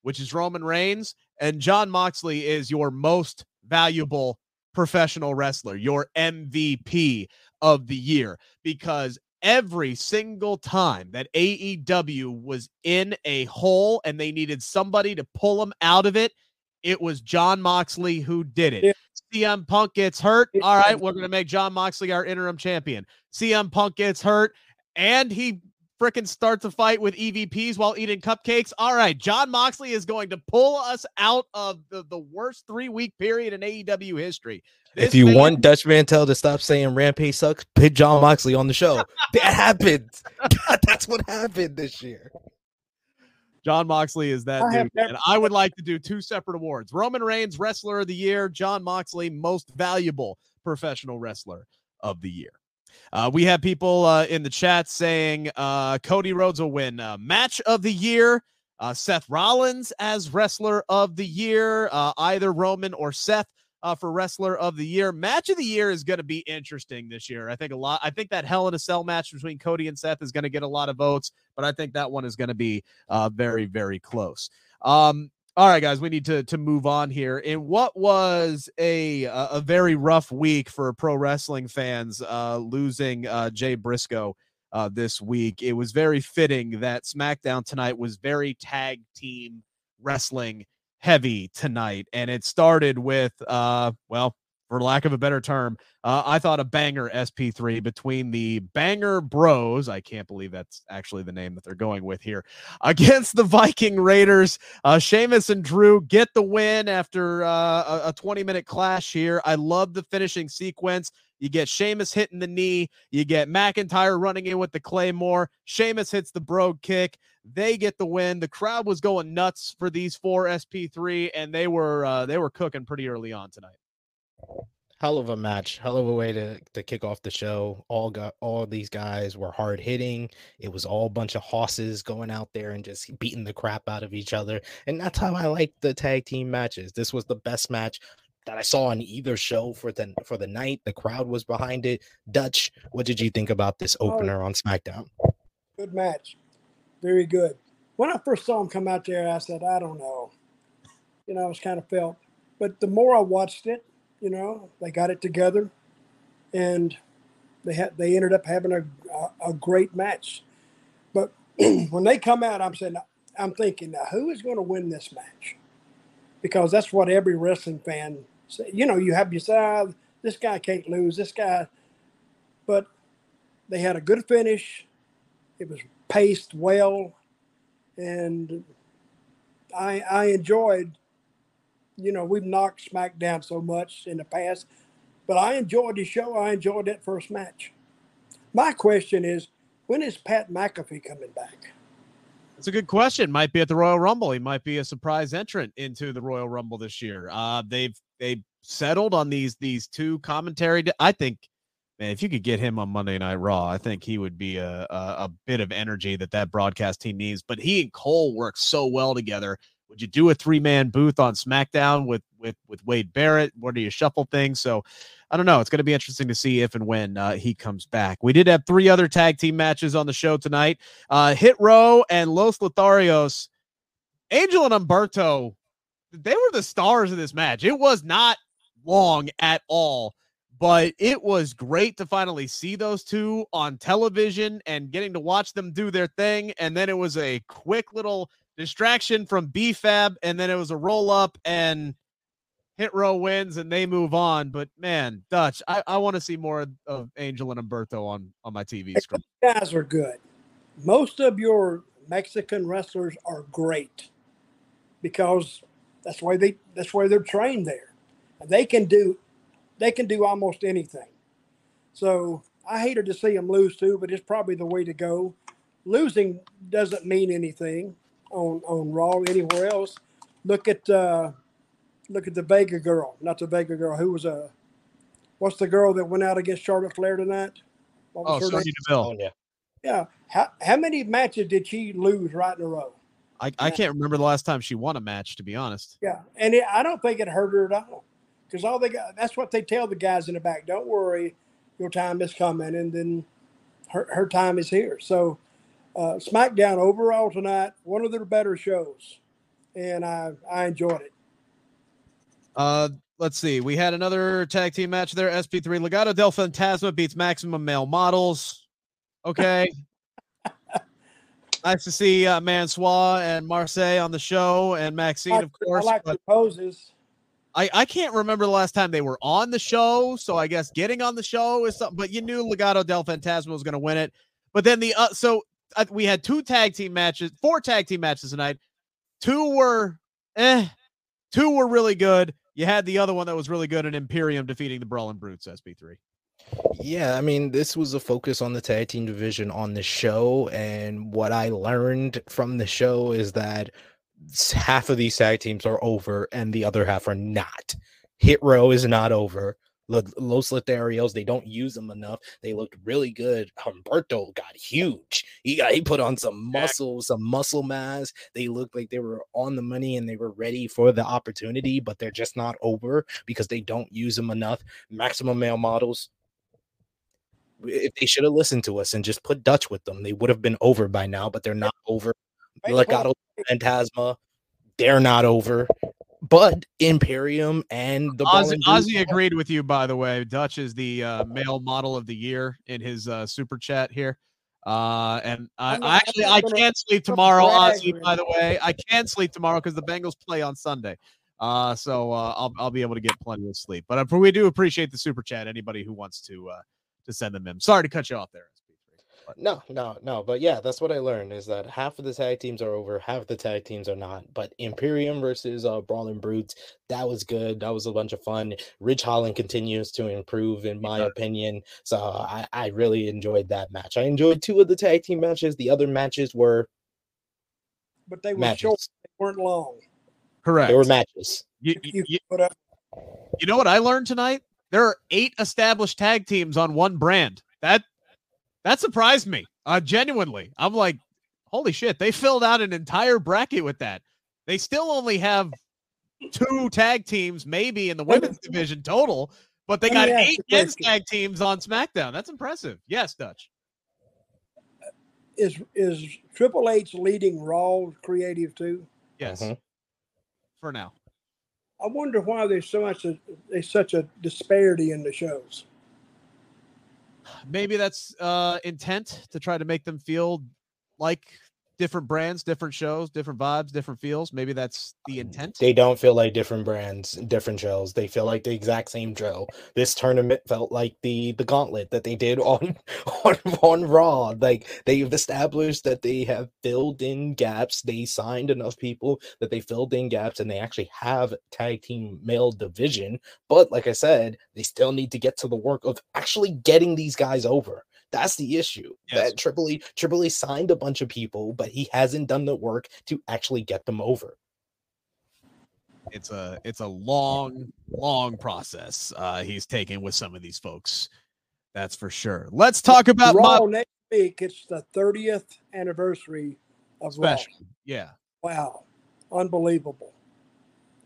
which is Roman Reigns, and Jon Moxley is your most valuable professional wrestler, your MVP of the year, because every single time that AEW was in a hole and they needed somebody to pull them out of it, it was Jon Moxley who did it. Yeah. CM Punk gets hurt. All right, we're going to make Jon Moxley our interim champion. CM Punk gets hurt and he freaking starts a fight with EVPs while eating cupcakes. All right, Jon Moxley is going to pull us out of the, the worst three week period in AEW history. This if you man, want Dutch Mantell to stop saying Rampage sucks, put Jon Moxley on the show. (laughs) that happened. God, that's what happened this year. Jon Moxley is that I dude. never- and I would like to do two separate awards. Roman Reigns, Wrestler of the Year, Jon Moxley, Most Valuable Professional Wrestler of the Year. Uh, we have people uh, in the chat saying uh, Cody Rhodes will win uh, Match of the Year. Uh, Seth Rollins as Wrestler of the Year, uh, either Roman or Seth uh, for Wrestler of the Year. Match of the Year is going to be interesting this year. I think a lot. I think that Hell in a Cell match between Cody and Seth is going to get a lot of votes, but I think that one is going to be uh, very, very close. Um, all right, guys, we need to to move on here. In what was a a very rough week for pro wrestling fans, uh, losing uh, Jay Briscoe uh, this week, it was very fitting that SmackDown tonight was very tag team wrestling heavy tonight, and it started with uh, well, for lack of a better term, uh, I thought a banger SP3 between the Banger Bros. I can't believe that's actually the name that they're going with here (laughs) against the Viking Raiders. Uh, Sheamus and Drew get the win after uh, a 20 minute clash here. I love the finishing sequence. You get Sheamus hitting the knee. You get McIntyre running in with the Claymore. Sheamus hits the brogue kick. They get the win. The crowd was going nuts for these four SP3, and they were uh, they were cooking pretty early on tonight. Hell of a match hell of a way to to kick off the show all got all these guys were hard hitting it was all a bunch of hosses going out there and just beating the crap out of each other and that's how i like the tag team matches this was the best match that i saw on either show for the for the night the crowd was behind it dutch what did you think about this oh, opener on smackdown Good match. Very good. When I first saw him come out there, I said, I don't know. You know, I was kind of felt. But the more I watched it, you know, they got it together and they had they ended up having a a, great match. But (clears throat) when they come out, I'm saying I'm thinking, now who is going to win this match? Because that's what every wrestling fan say. You know, you have your side, this guy can't lose, this guy. But they had a good finish. It was paced well, and I I enjoyed. You know, we've knocked SmackDown so much in the past, but I enjoyed the show. I enjoyed that first match. My question is, when is Pat McAfee coming back? That's a good question. Might be at the Royal Rumble. He might be a surprise entrant into the Royal Rumble this year. Uh, they've they settled on these these two commentary. I think, man, if you could get him on Monday Night Raw, I think he would be a, a a bit of energy that that broadcast team needs. But he and Cole work so well together. Would you do a three man booth on SmackDown with with with Wade Barrett? What do you shuffle things? So I don't know. It's going to be interesting to see if and when uh, he comes back. We did have three other tag team matches on the show tonight. Uh, Hit Row and Los Lotharios. Angel and Humberto, they were the stars of this match. It was not long at all, but it was great to finally see those two on television and getting to watch them do their thing. And then it was a quick little distraction from BFAB, and then it was a roll up and Hit Row wins and they move on. But man, Dutch, I, I want to see more of Angel and Humberto on on my TV screen. guys are good. Most of your Mexican wrestlers are great because that's why they that's why they're trained there. They can do they can do almost anything. So I hated to see them lose too, but it's probably the way to go. Losing doesn't mean anything on on Raw anywhere else. Look at uh, look at the Vega girl, not the Vega girl. Who was a what's the girl that went out against Charlotte Flair tonight? What Oh, was her? Sonya Deville. oh yeah Yeah. How, how many matches did she lose right in a row? I, I can't remember the last time she won a match, to be honest. Yeah. And it, I don't think it hurt her at all. Because all they got, that's what they tell the guys in the back. Don't worry, your time is coming. And then her, her time is here. So uh, SmackDown overall tonight, one of their better shows. And I, I enjoyed it. Uh, let's see. We had another tag team match there. SP3 Legado del Fantasma beats Maximum Male Models. Okay. (laughs) nice to see uh, Mansoor and Marseille on the show, and Maxine, of I course. like but the poses. I, I can't remember the last time they were on the show, so I guess getting on the show is something. But you knew Legado del Fantasma was going to win it. But then the uh, so we had two tag team matches, four tag team matches tonight. Two were eh, two were really good. You had the other one that was really good, and Imperium defeating the Brawling Brutes, SP3. Yeah, I mean, this was a focus on the tag team division on the show. And what I learned from the show is that half of these tag teams are over and the other half are not. Hit Row is not over. Lo- Los Lotharios, they don't use them enough. They looked really good. Humberto got huge. He got he put on some muscle, some muscle mass. They looked like they were on the money and they were ready for the opportunity, but they're just not over because they don't use them enough. Maximum male models, if they should have listened to us and just put Dutch with them, they would have been over by now, but they're not over. Legado Fantasma, they're not over. But Imperium and the Ball Ozzy, Ozzy agreed with you, by the way. Dutch is the uh, male model of the year in his uh, super chat here. Uh, and I, I'm not- I I'm actually I can't sleep tomorrow, brag Ozzy. By the way, I can't sleep tomorrow because the Bengals play on Sunday. Uh, so uh, I'll I'll be able to get plenty of sleep. But uh, we do appreciate the super chat. Anybody who wants to uh, to send them in. Sorry to cut you off there. SP3, but- No, no, no. But yeah, that's what I learned is that half of the tag teams are over, half the tag teams are not. But Imperium versus uh Brawling Brutes, that was good. That was a bunch of fun. Ridge Holland continues to improve, in my does. opinion. So I, I really enjoyed that match. I enjoyed two of the tag team matches. The other matches were but they were short. matches. They weren't long. Correct. They were matches. You, If you, you you know what I learned tonight? There are eight established tag teams on one brand. That that surprised me. Uh genuinely. I'm like, holy shit, they filled out an entire bracket with that. They still only have two tag teams, maybe in the women's division total, but they got eight men's tag teams on SmackDown. That's impressive. Yes, Dutch. is is Triple H leading Raw creative too? Yes. Mhm. For now. I wonder why there's so much a, there's such a disparity in the shows. Maybe that's uh intent to try to make them feel like different brands, different shows, different vibes, different feels. Maybe that's the mm, intent. They don't feel like different brands, different shows. They feel like the exact same show. This tournament felt like the the gauntlet that they did (laughs) on on, on Raw. Like they've established that they have filled in gaps. They signed enough people that they filled in gaps, and they actually have tag team male division. But like I said, they still need to get to the work of actually getting these guys over. That's the issue. Yes. That Triple E Triple E signed a bunch of people, but he hasn't done the work to actually get them over. it's a it's a long long process uh he's taking with some of these folks that's for sure let's talk about Raw my next week. It's the 30th anniversary of Raw. special yeah Wow, unbelievable!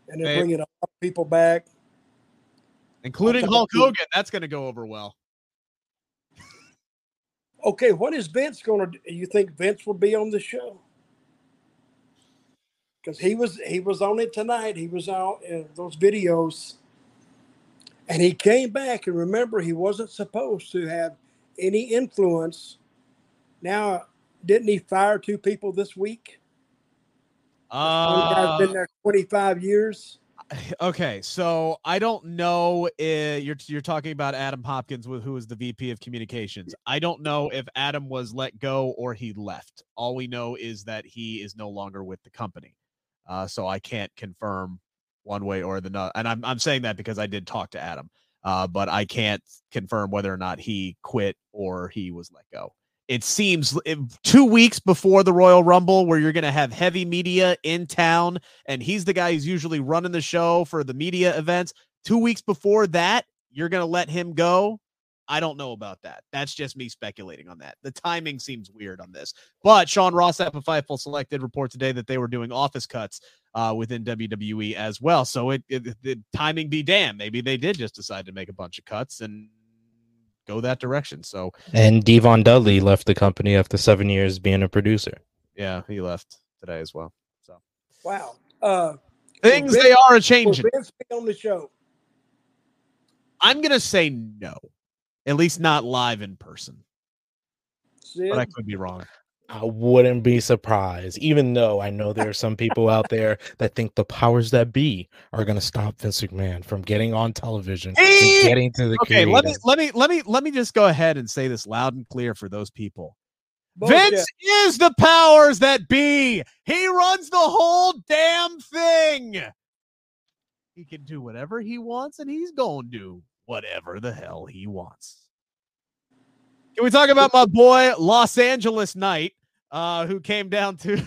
And they're bringing a lot of people back. including hulk hogan that's going to go over well Okay, what is Vince going to? do? You think Vince will be on the show? Because he was he was on it tonight. He was out in those videos, and he came back. And remember, he wasn't supposed to have any influence. Now, didn't he fire two people this week? One guy's uh been there twenty five years. (laughs) okay so i don't know if you're you're talking about adam hopkins with who is the vp of communications. I don't know if adam was let go or he left. All we know is that he is no longer with the company. Uh, so i can't confirm one way or the other and I'm, I'm saying that because i did talk to adam. Uh, but i can't confirm whether or not he quit or he was let go it seems two weeks before the royal rumble where you're going to have heavy media in town and he's the guy who's usually running the show for the media events. Two weeks before that, you're going to let him go. I don't know about that. That's just me speculating on that. The timing seems weird on this. But Sean Ross at Fightful Select did report today that they were doing office cuts uh, within WWE as well. So it, it the timing be damned. Maybe they did just decide to make a bunch of cuts and go that direction. So And D-Von Dudley left the company after seven years being a producer. yeah, he left today as well. So Wow. Uh, things Vince- they are a will changing. Vince be on the show? I'm gonna say no, at least not live in person. Sid? But I could be wrong. I wouldn't be surprised, even though I know there are some people out there that think the powers that be are going to stop Vince McMahon from getting on television Eh, and getting to the Okay, let me let me let me let me just go ahead and say this loud and clear for those people. Bullshit. Vince is the powers that be. He runs the whole damn thing. He can do whatever he wants, and he's going to do whatever the hell he wants. Can we talk about my boy Los Angeles Knight, uh, who came down to (laughs)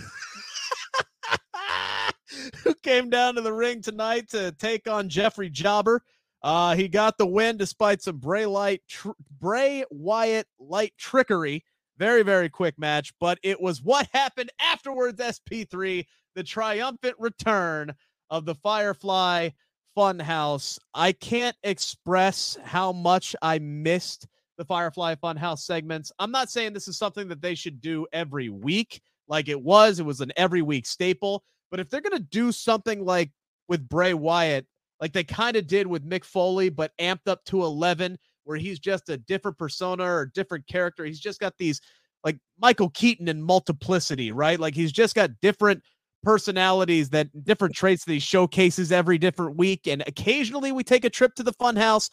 who came down to the ring tonight to take on Jeffrey Jobber. Uh, he got the win despite some Bray Light tr- Bray Wyatt light trickery. Very very quick match, but it was what happened afterwards. SP3, the triumphant return of the Firefly Funhouse. I can't express how much I missed the Firefly Funhouse segments. I'm not saying this is something that they should do every week like it was. It was an every week staple. But if they're going to do something like with Bray Wyatt, like they kind of did with Mick Foley, but amped up to 11, where he's just a different persona or different character, he's just got these like Michael Keaton in multiplicity, right? Like he's just got different personalities that different traits that he showcases every different week. And occasionally we take a trip to the funhouse.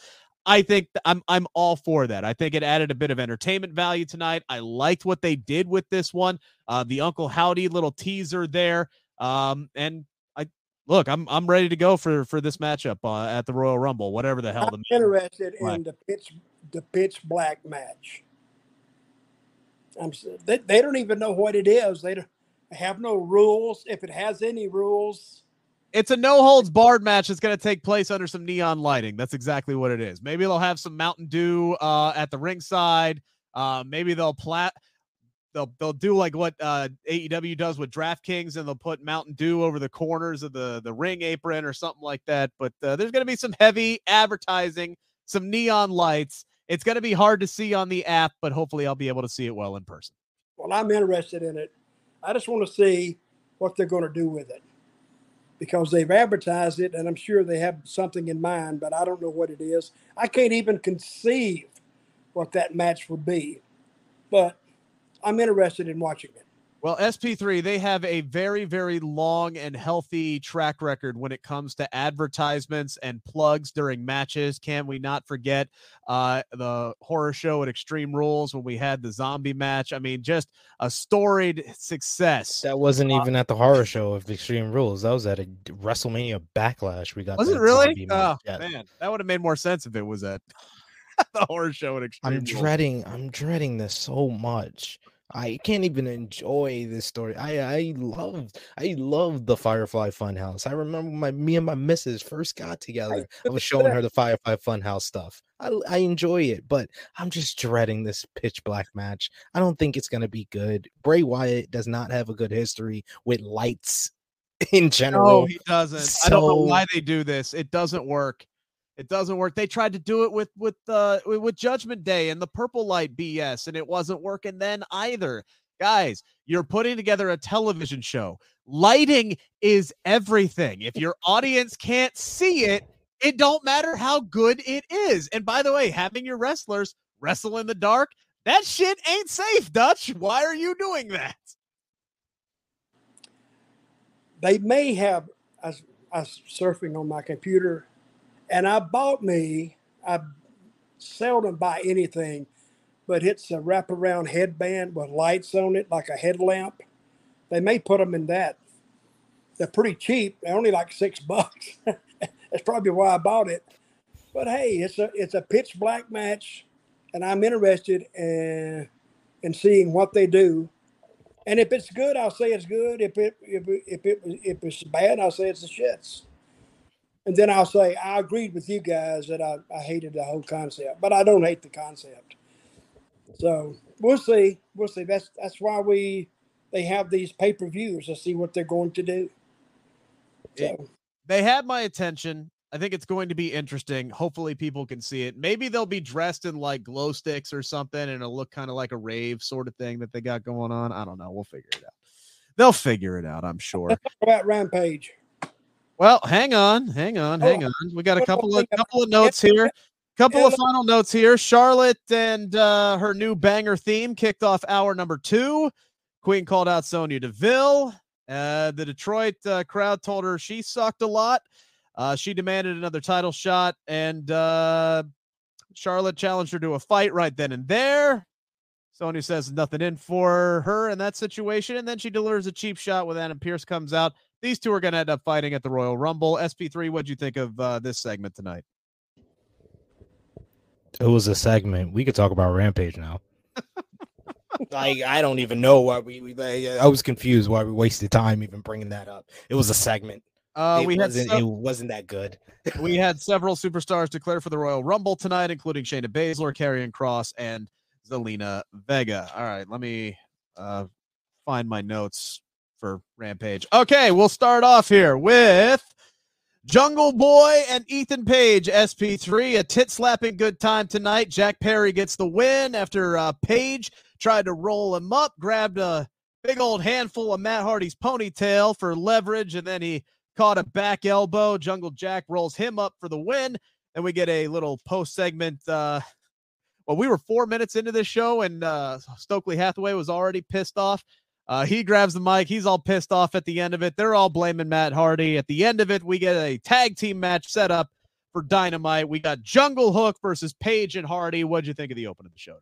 I think I'm I'm all for that. I think it added a bit of entertainment value tonight. I liked what they did with this one. Uh, the Uncle Howdy little teaser there. Um, and I look, I'm I'm ready to go for for this matchup uh, at the Royal Rumble, whatever the hell. I'm the interested Right. in the pitch the pitch black match. I'm they, they don't even know what it is. They don't have no rules. If it has any rules, It's a no holds barred match that's going to take place under some neon lighting. That's exactly what it is. Maybe they'll have some Mountain Dew uh, at the ringside. Uh, maybe they'll plat. They'll they'll do like what uh, AEW does with DraftKings, and they'll put Mountain Dew over the corners of the the ring apron or something like that. But uh, there's going to be some heavy advertising, some neon lights. It's going to be hard to see on the app, but hopefully I'll be able to see it well in person. well, I'm interested in it. I just want to see what they're going to do with it because they've advertised it, and I'm sure they have something in mind, but I don't know what it is. I can't even conceive what that match would be, but I'm interested in watching it. Well, SP3, they have a very, very long and healthy track record when it comes to advertisements and plugs during matches. Can we not forget uh, the horror show at Extreme Rules when we had the zombie match? I mean, just a storied success. That wasn't even at the horror show of Extreme Rules. That was at a WrestleMania Backlash. We got Was it really? Oh. Yeah. man, that would have made more sense if it was at (laughs) the horror show at Extreme I'm Rules. dreading. I'm dreading this so much. I can't even enjoy this story. I I love I love the Firefly Funhouse. I remember my me and my missus first got together. I was showing her the Firefly Funhouse stuff. I I enjoy it, but I'm just dreading this pitch black match. I don't think it's gonna be good. Bray Wyatt does not have a good history with lights (laughs) in general. No, he doesn't. I don't know why they do this. It doesn't work. It doesn't work. They tried to do it with with uh with Judgment Day and the purple light BS, and it wasn't working then either. Guys, you're putting together a television show. Lighting is everything. If your audience can't see it, it don't matter how good it is. And by the way, having your wrestlers wrestle in the dark, that shit ain't safe, Dutch. Why are you doing that? They may have. I was surfing on my computer, and I bought me. I seldom buy anything, but it's a wraparound headband with lights on it, like a headlamp. They may put them in that. They're pretty cheap. They're only like six (laughs) bucks. That's probably why I bought it. But hey, it's a it's a pitch black match, and I'm interested in in seeing what they do. And if it's good, I'll say it's good. If it if it, if it if it's bad, I'll say it's the shits. And then I'll say I agreed with you guys that I, I hated the whole concept, but I don't hate the concept. So we'll see. We'll see. That's that's why we they have these pay per views to see what they're going to do. It- they had my attention. I think it's going to be interesting. Hopefully, people can see it. Maybe they'll be dressed in like glow sticks or something, and it'll look kind of like a rave sort of thing that they got going on. I don't know. We'll figure it out. They'll figure it out, I'm sure. what about Rampage? Well, hang on, hang on, hang Oh, on. We got a couple of couple of notes here. Couple of final notes here. Charlotte and uh, her new banger theme kicked off hour number two. Queen called out Sonya Deville. Uh, the Detroit uh, crowd told her she sucked a lot. Uh, she demanded another title shot, and uh, Charlotte challenged her to a fight right then and there. Sonya says nothing in for her in that situation, and then she delivers a cheap shot when Adam Pearce comes out. These two are going to end up fighting at the Royal Rumble. SP3, what'd you think of uh, this segment tonight? It was a segment. We could talk about Rampage now. (laughs) like I don't even know why we, we I was confused why we wasted time even bringing that up. It was a segment. Uh, it we had wasn't, se- it wasn't that good. (laughs) we had several superstars declare for the Royal Rumble tonight, including Shayna Baszler, Karrion Kross, and Zelina Vega. All right, let me uh, find my notes for Rampage. Okay, we'll start off here with Jungle Boy and Ethan Page, SP3. A tit slapping good time tonight. Jack Perry gets the win after uh, Page tried to roll him up, grabbed a big old handful of Matt Hardy's ponytail for leverage, and then he caught a back elbow. Jungle Jack rolls him up for the win. And we get a little post segment. Uh, well, we were four minutes into this show, and uh, Stokely Hathaway was already pissed off. Uh, he grabs the mic. He's all pissed off at the end of it. They're all blaming Matt Hardy. At the end of it, we get a tag team match set up for Dynamite. We got Jungle Hook versus Page and Hardy. What'd you think of the open of the show?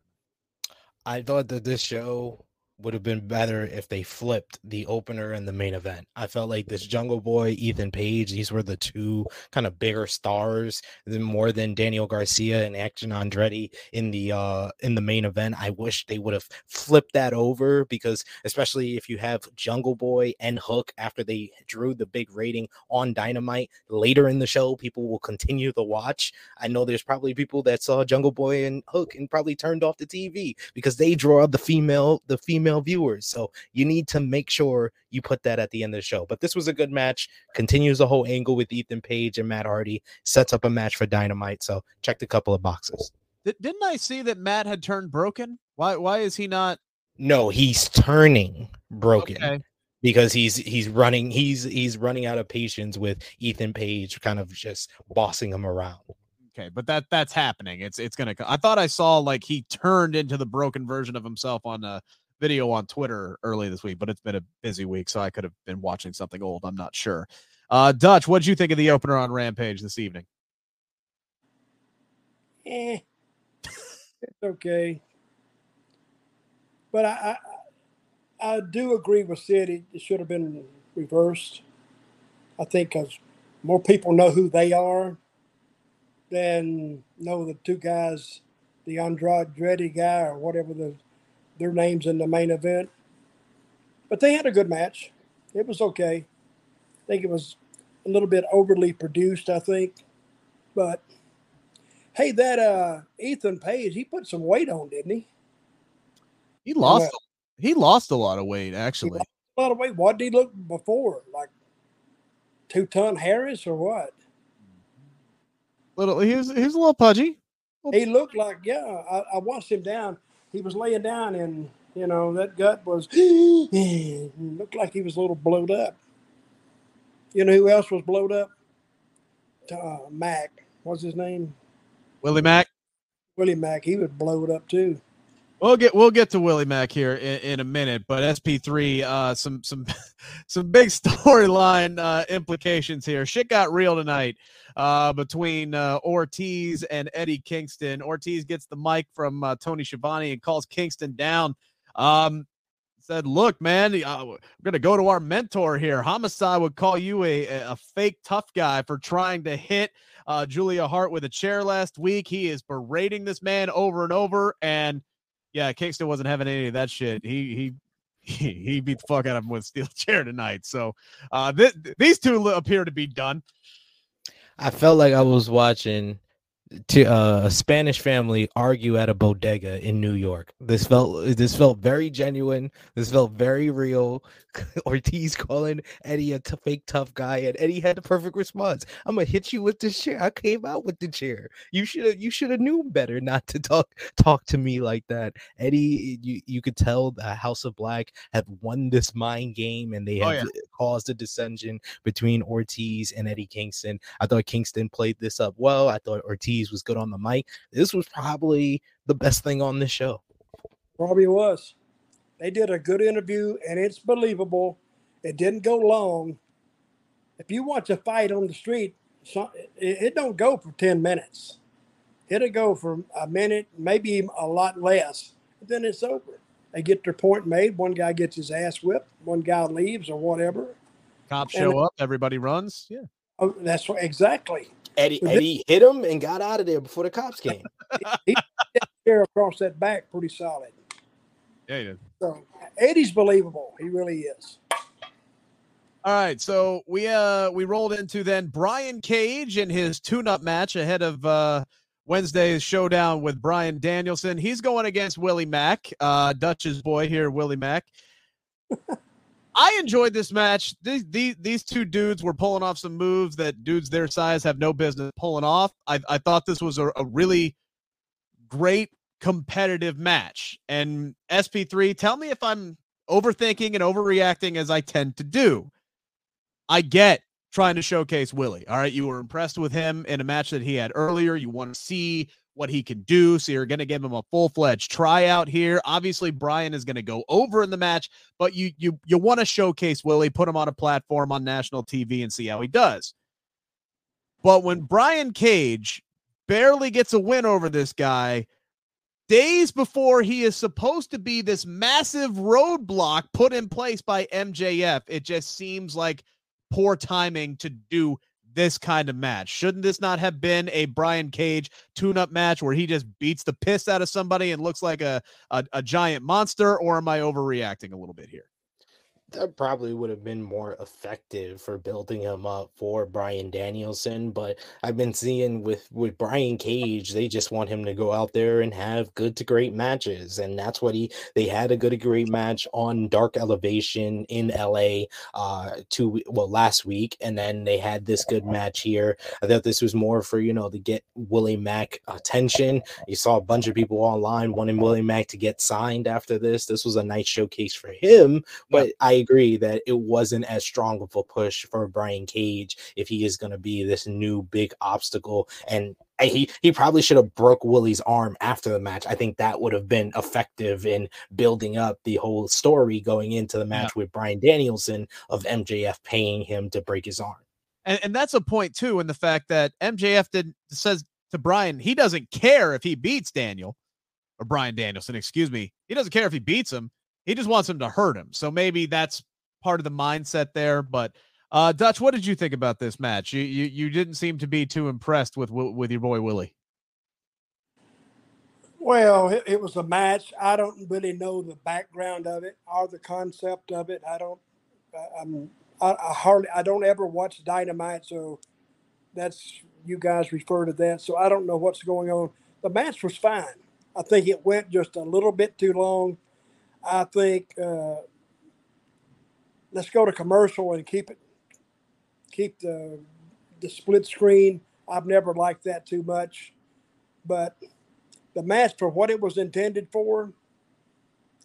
I thought that this show would have been better if they flipped the opener and the main event. I felt like this Jungle Boy, Ethan Page, these were the two kind of bigger stars than more than Daniel Garcia and Action Andretti in the uh in the main event. I wish they would have flipped that over because especially if you have Jungle Boy and Hook after they drew the big rating on Dynamite later in the show, people will continue to watch. I know there's probably people that saw Jungle Boy and Hook and probably turned off the TV because they draw the female the female viewers. So you need to make sure you put that at the end of the show. But this was a good match. Continues the whole angle with Ethan Page and Matt Hardy. Sets up a match for Dynamite. So checked a couple of boxes. Did, didn't I see that Matt had turned broken? Why why is he not No, he's turning broken. okay? because he's he's running he's he's running out of patience with Ethan Page kind of just bossing him around. Okay, but that that's happening. It's it's gonna. I thought I saw like he turned into the broken version of himself on a video on Twitter early this week, but it's been a busy week, so I could have been watching something old. I'm not sure. Uh, Dutch, what did you think of the opener on Rampage this evening? Eh, it's okay. But I, I, I do agree with Sid. It, it should have been reversed. I think because more people know who they are than know the two guys, the Andrade Dreddy guy or whatever the their names in the main event. But they had a good match. It was okay. I think it was a little bit overly produced. I think, but Hey, that uh Ethan Page, he put some weight on, didn't he? He lost. he lost a lot of weight actually. A lot of weight. What did he look before? Like two ton Harris or what? Little. He was. He was a little pudgy. He looked like yeah. I, I watched him down. He was laying down, and you know that gut was (gasps) looked like he was a little blowed up. You know who else was blowed up? Uh, Mack. What's his name? Willie Mack. Willie Mack. He was blowed up too. We'll get we'll get to Willie Mack here in, in a minute, but SP3, uh, some some (laughs) some big (laughs) storyline uh, implications here. Shit got real tonight uh, between uh, Ortiz and Eddie Kingston. Ortiz gets the mic from uh, Tony Schiavone and calls Kingston down. Um, said, "Look, man, uh, we're gonna go to our mentor here. Homicide would call you a a fake tough guy for trying to hit." Uh, Julia Hart with a chair last week. He is berating this man over and over, and yeah, Kingston wasn't having any of that shit. He he (laughs) he, beat the fuck out of him with a steel (laughs) chair tonight. So uh th- these two appear to be done. I felt like I was watching to uh, a Spanish family argue at a bodega in New York. This felt this felt very genuine. This felt very real. (laughs) Ortiz calling Eddie a t- fake tough guy, and Eddie had the perfect response. I'm gonna hit you with the chair. I came out with the chair. You should have you should have knew better not to talk talk to me like that. Eddie, you, you could tell the House of Black had won this mind game, and they Oh, had caused a dissension between Ortiz and Eddie Kingston. I thought Kingston played this up well. I thought Ortiz was good on the mic. This was probably the best thing on the show. Probably was. They did a good interview, and it's believable. It didn't go long. If you watch a fight on the street, it, it don't go for ten minutes. It'll go for a minute, maybe a lot less. Then it's over. They get their point made. One guy gets his ass whipped. One guy leaves or whatever. Cops And- show up, everybody runs. Yeah. Oh, that's exactly. Eddie Eddie hit him and got out of there before the cops came. Tear across that back, pretty solid. Yeah, he did. So Eddie's believable. He really is. All right, so we uh we rolled into then Brian Cage in his tune-up match ahead of uh Wednesday's showdown with Bryan Danielson. He's going against Willie Mack, uh Dutch's boy here, Willie Mack. (laughs) I enjoyed this match. These, these these two dudes were pulling off some moves that dudes their size have no business pulling off. I, I thought this was a, a really great competitive match. And SP3, tell me if I'm overthinking and overreacting as I tend to do. I get trying to showcase Willie. All right. You were impressed with him in a match that he had earlier. You want to see what he can do. So you're going to give him a full fledged tryout here. Obviously, Brian is going to go over in the match, but you you you want to showcase Willie, put him on a platform on national TV and see how he does. But when Brian Cage barely gets a win over this guy, days before he is supposed to be this massive roadblock put in place by MJF, it just seems like poor timing to do this kind of match. Shouldn't this not have been a Brian Cage tune-up match where he just beats the piss out of somebody and looks like a, a, a giant monster, or am I overreacting a little bit here? That probably would have been more effective for building him up for Bryan Danielson. But I've been seeing with with Brian Cage, they just want him to go out there and have good to great matches, and that's what he. They had a good to great match on Dark Elevation in LA, uh, two well last week, and then they had this good match here. I thought this was more for you know to get Willie Mack attention. You saw a bunch of people online wanting Willie Mack to get signed after this. This was a nice showcase for him, but I agree that it wasn't as strong of a push for Brian Cage if he is going to be this new big obstacle. And eh, he he probably should have broke Willie's arm after the match. I think that would have been effective in building up the whole story going into the match yeah. with Bryan Danielson of MJF paying him to break his arm. And, and that's a point too, in the fact that MJF did says to Brian he doesn't care if he beats Daniel or Bryan Danielson, excuse me. He doesn't care if he beats him. He just wants him to hurt him. So maybe that's part of the mindset there. But uh, Dutch, what did you think about this match? You you, you didn't seem to be too impressed with with your boy Willie. Well, it, it was a match. I don't really know the background of it or the concept of it. I don't. I'm. I, I hardly. I don't ever watch Dynamite, so that's you guys refer to that. So I don't know what's going on. The match was fine. I think it went just a little bit too long. I think uh, let's go to commercial and keep it keep the the split screen. I've never liked that too much, but the match for what it was intended for,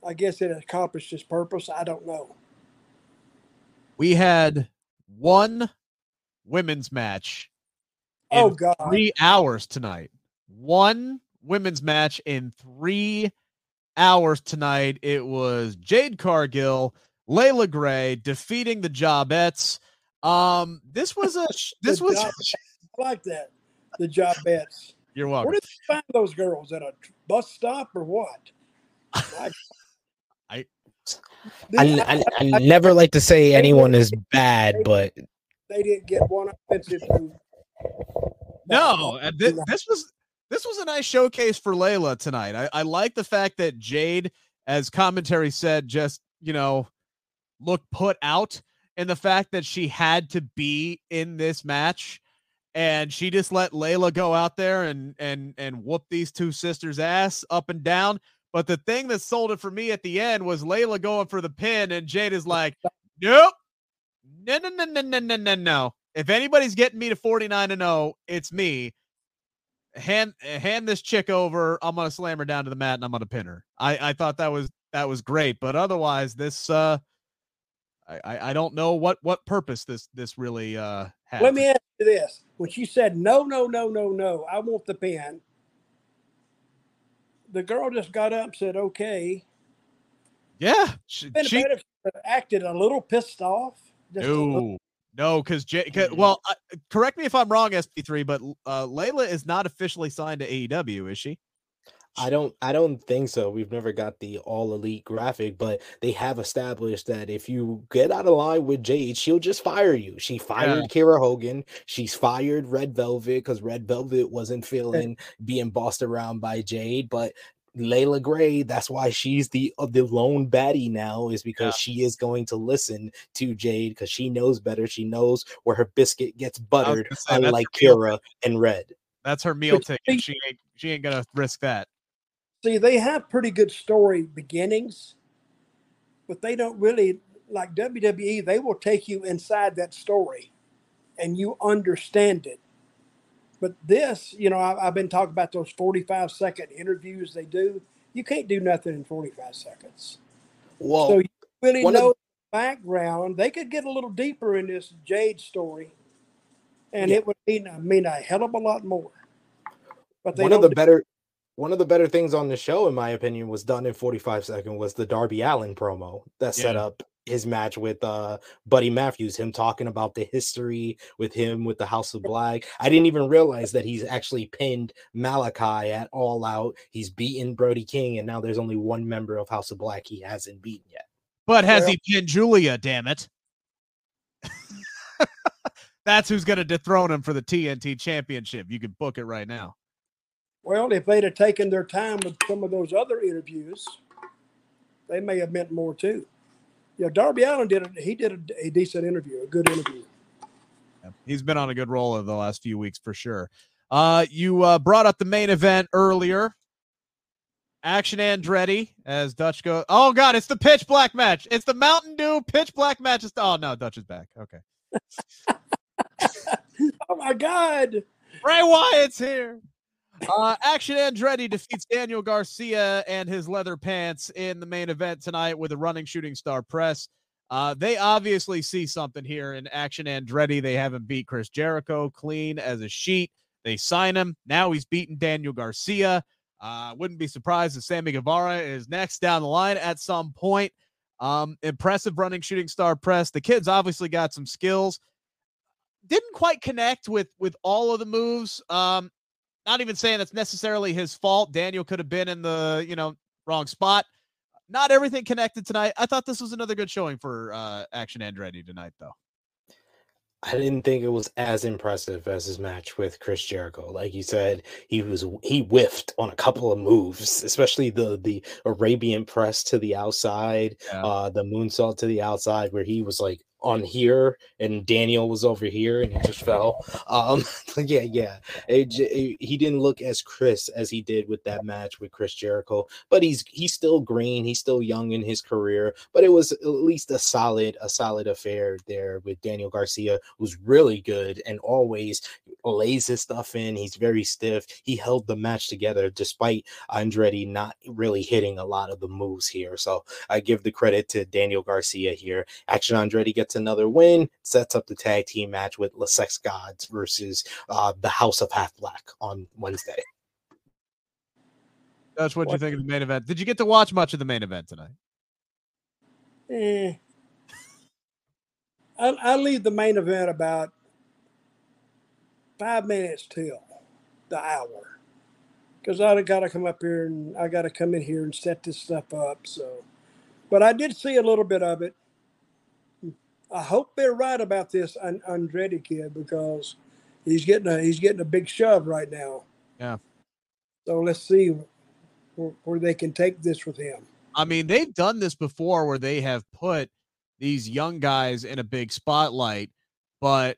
I guess it accomplished its purpose. I don't know. We had one women's match. oh God! Three hours tonight. One women's match in three hours tonight. It was Jade Cargill, Leila Grey defeating the Jobettes. Um, this was a this was job, I like that. The Jobettes. You're welcome. Where did you find those girls at a bus stop or what? I I, I, I never like to say anyone is bad, but they didn't get one offensive move. No, this, this was this was a nice showcase for Leila tonight. I, I like the fact that Jade, as commentary said, just, you know, looked put out. in the fact that she had to be in this match and she just let Leila go out there and and and whoop these two sisters ass up and down. But the thing that sold it for me at the end was Layla going for the pin and Jade is like, "Nope. No no no no no no no no. If anybody's getting me to 49 and 0, it's me." Hand hand this chick over. I'm gonna slam her down to the mat and I'm gonna pin her. I I thought that was that was great, but otherwise this uh I I don't know what what purpose this this really uh had. Let me ask you this: when she said no no no no no, I want the pin. The girl just got up and said okay. Yeah, she, she acted a little pissed off. no, no, because J- mm-hmm. well, uh, correct me if I'm wrong, SP3, but uh, Leila is not officially signed to AEW, is she? I don't I don't think so. We've never got the all elite graphic, but they have established that if you get out of line with Jade, she'll just fire you. She fired yeah. Kiera Hogan. She's fired Red Velvet because Red Velvet wasn't feeling being bossed around by Jade. But Leila Grey, that's why she's the uh, the lone baddie now, is because Yeah. she is going to listen to Jade because she knows better. She knows where her biscuit gets buttered, gonna say, unlike Kiera and Red. That's her meal ticket. she- She ain't she ain't gonna risk that. See, they have pretty good story beginnings, but they don't really like WWE. They will take you inside that story, and you understand it. But this, you know, I, I've been talking about those forty-five second interviews they do. You can't do nothing in forty-five seconds. Well, so you really one of know the background. They could get a little deeper in this Jade story, and Yeah. it would mean mean a hell of a lot more. But they one of the do- better one of the better things on the show, in my opinion, was done in 45 seconds was the Darby Allin promo that set up his match with uh Buddy Matthews, him talking about the history with him with the House of Black. I didn't even realize that he's actually pinned Malakai at all out. He's beaten Brody King, and now there's only one member of House of Black he hasn't beaten yet. But has Well- he pinned Julia? Damn it! (laughs) That's who's gonna dethrone him for the TNT Championship. You can book it right now. Well, if they'd have taken their time with some of those other interviews, they may have meant more too. You know, Darby Allin did a, he did a, a decent interview, a good interview. Yeah, He's been on a good roll over the last few weeks for sure. Uh, you uh, brought up the main event earlier. Action Andretti as Dutch goes. Oh God, it's the pitch black match. It's the Mountain Dew pitch black match. It's, oh no, Dutch is back. Okay, (laughs) Oh my God! Bray Wyatt's here. Uh, Action Andretti defeats Daniel Garcia and his leather pants in the main event tonight with a running shooting star press. Uh, they obviously see something here in Action Andretti. They haven't beat Chris Jericho clean as a sheet. They sign him. Now he's beaten Daniel Garcia. Uh, wouldn't be surprised if Sammy Guevara is next down the line at some point. Um, impressive running shooting star press. The kid's obviously got some skills. Didn't quite connect with with all of the moves. Um, not even saying that's necessarily his fault. Daniel could have been in the you know wrong spot. Not everything connected tonight. I thought this was another good showing for uh, Action Andretti tonight, though. I didn't think it was as impressive as his match with Chris Jericho. Like you said, he was he whiffed on a couple of moves, especially the the Arabian press to the outside, Yeah. uh, the moonsault to the outside, where he was like on here and Daniel was over here and he just fell. Um, (laughs) yeah, yeah. It, it- he didn't look as Chris as he did with that match with Chris Jericho, but he's he's still green. He's still young in his career, but it was at least a solid a solid affair there with Daniel Garcia, who's really good and always lays his stuff in. He's very stiff. He held the match together despite Andretti not really hitting a lot of the moves here. So I give the credit to Daniel Garcia here. Action Andretti gets another win, sets up the tag team match with La Sex Gods versus uh, the House of Half Black on Wednesday. That's what you What- think of the main event. Did you get to watch much of the main event tonight? Eh. I, I leave the main event about five minutes till the hour because I got to come up here and I got to come in here and set this stuff up. So, but I did see a little bit of it. I hope they're right about this An- Andretti kid because he's getting a he's getting a big shove right now. Yeah. So let's see where, where they can take this with him. I mean, they've done this before where they have put these young guys in a big spotlight, but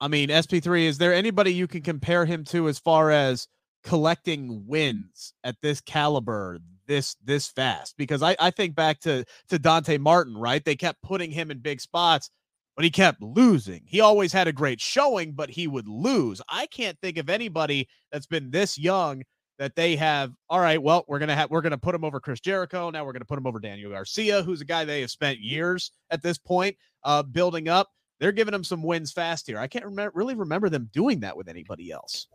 I mean, SP3, is there anybody you can compare him to as far as collecting wins at this caliber this this fast? Because I, I think back to to Dante Martin, right? They kept putting him in big spots, but he kept losing. He always had a great showing, but he would lose. I can't think of anybody that's been this young that they have all right well we're gonna have we're gonna put him over chris jericho now we're gonna put him over daniel garcia who's a guy they have spent years at this point uh building up they're giving him some wins fast here i can't remember really remember them doing that with anybody else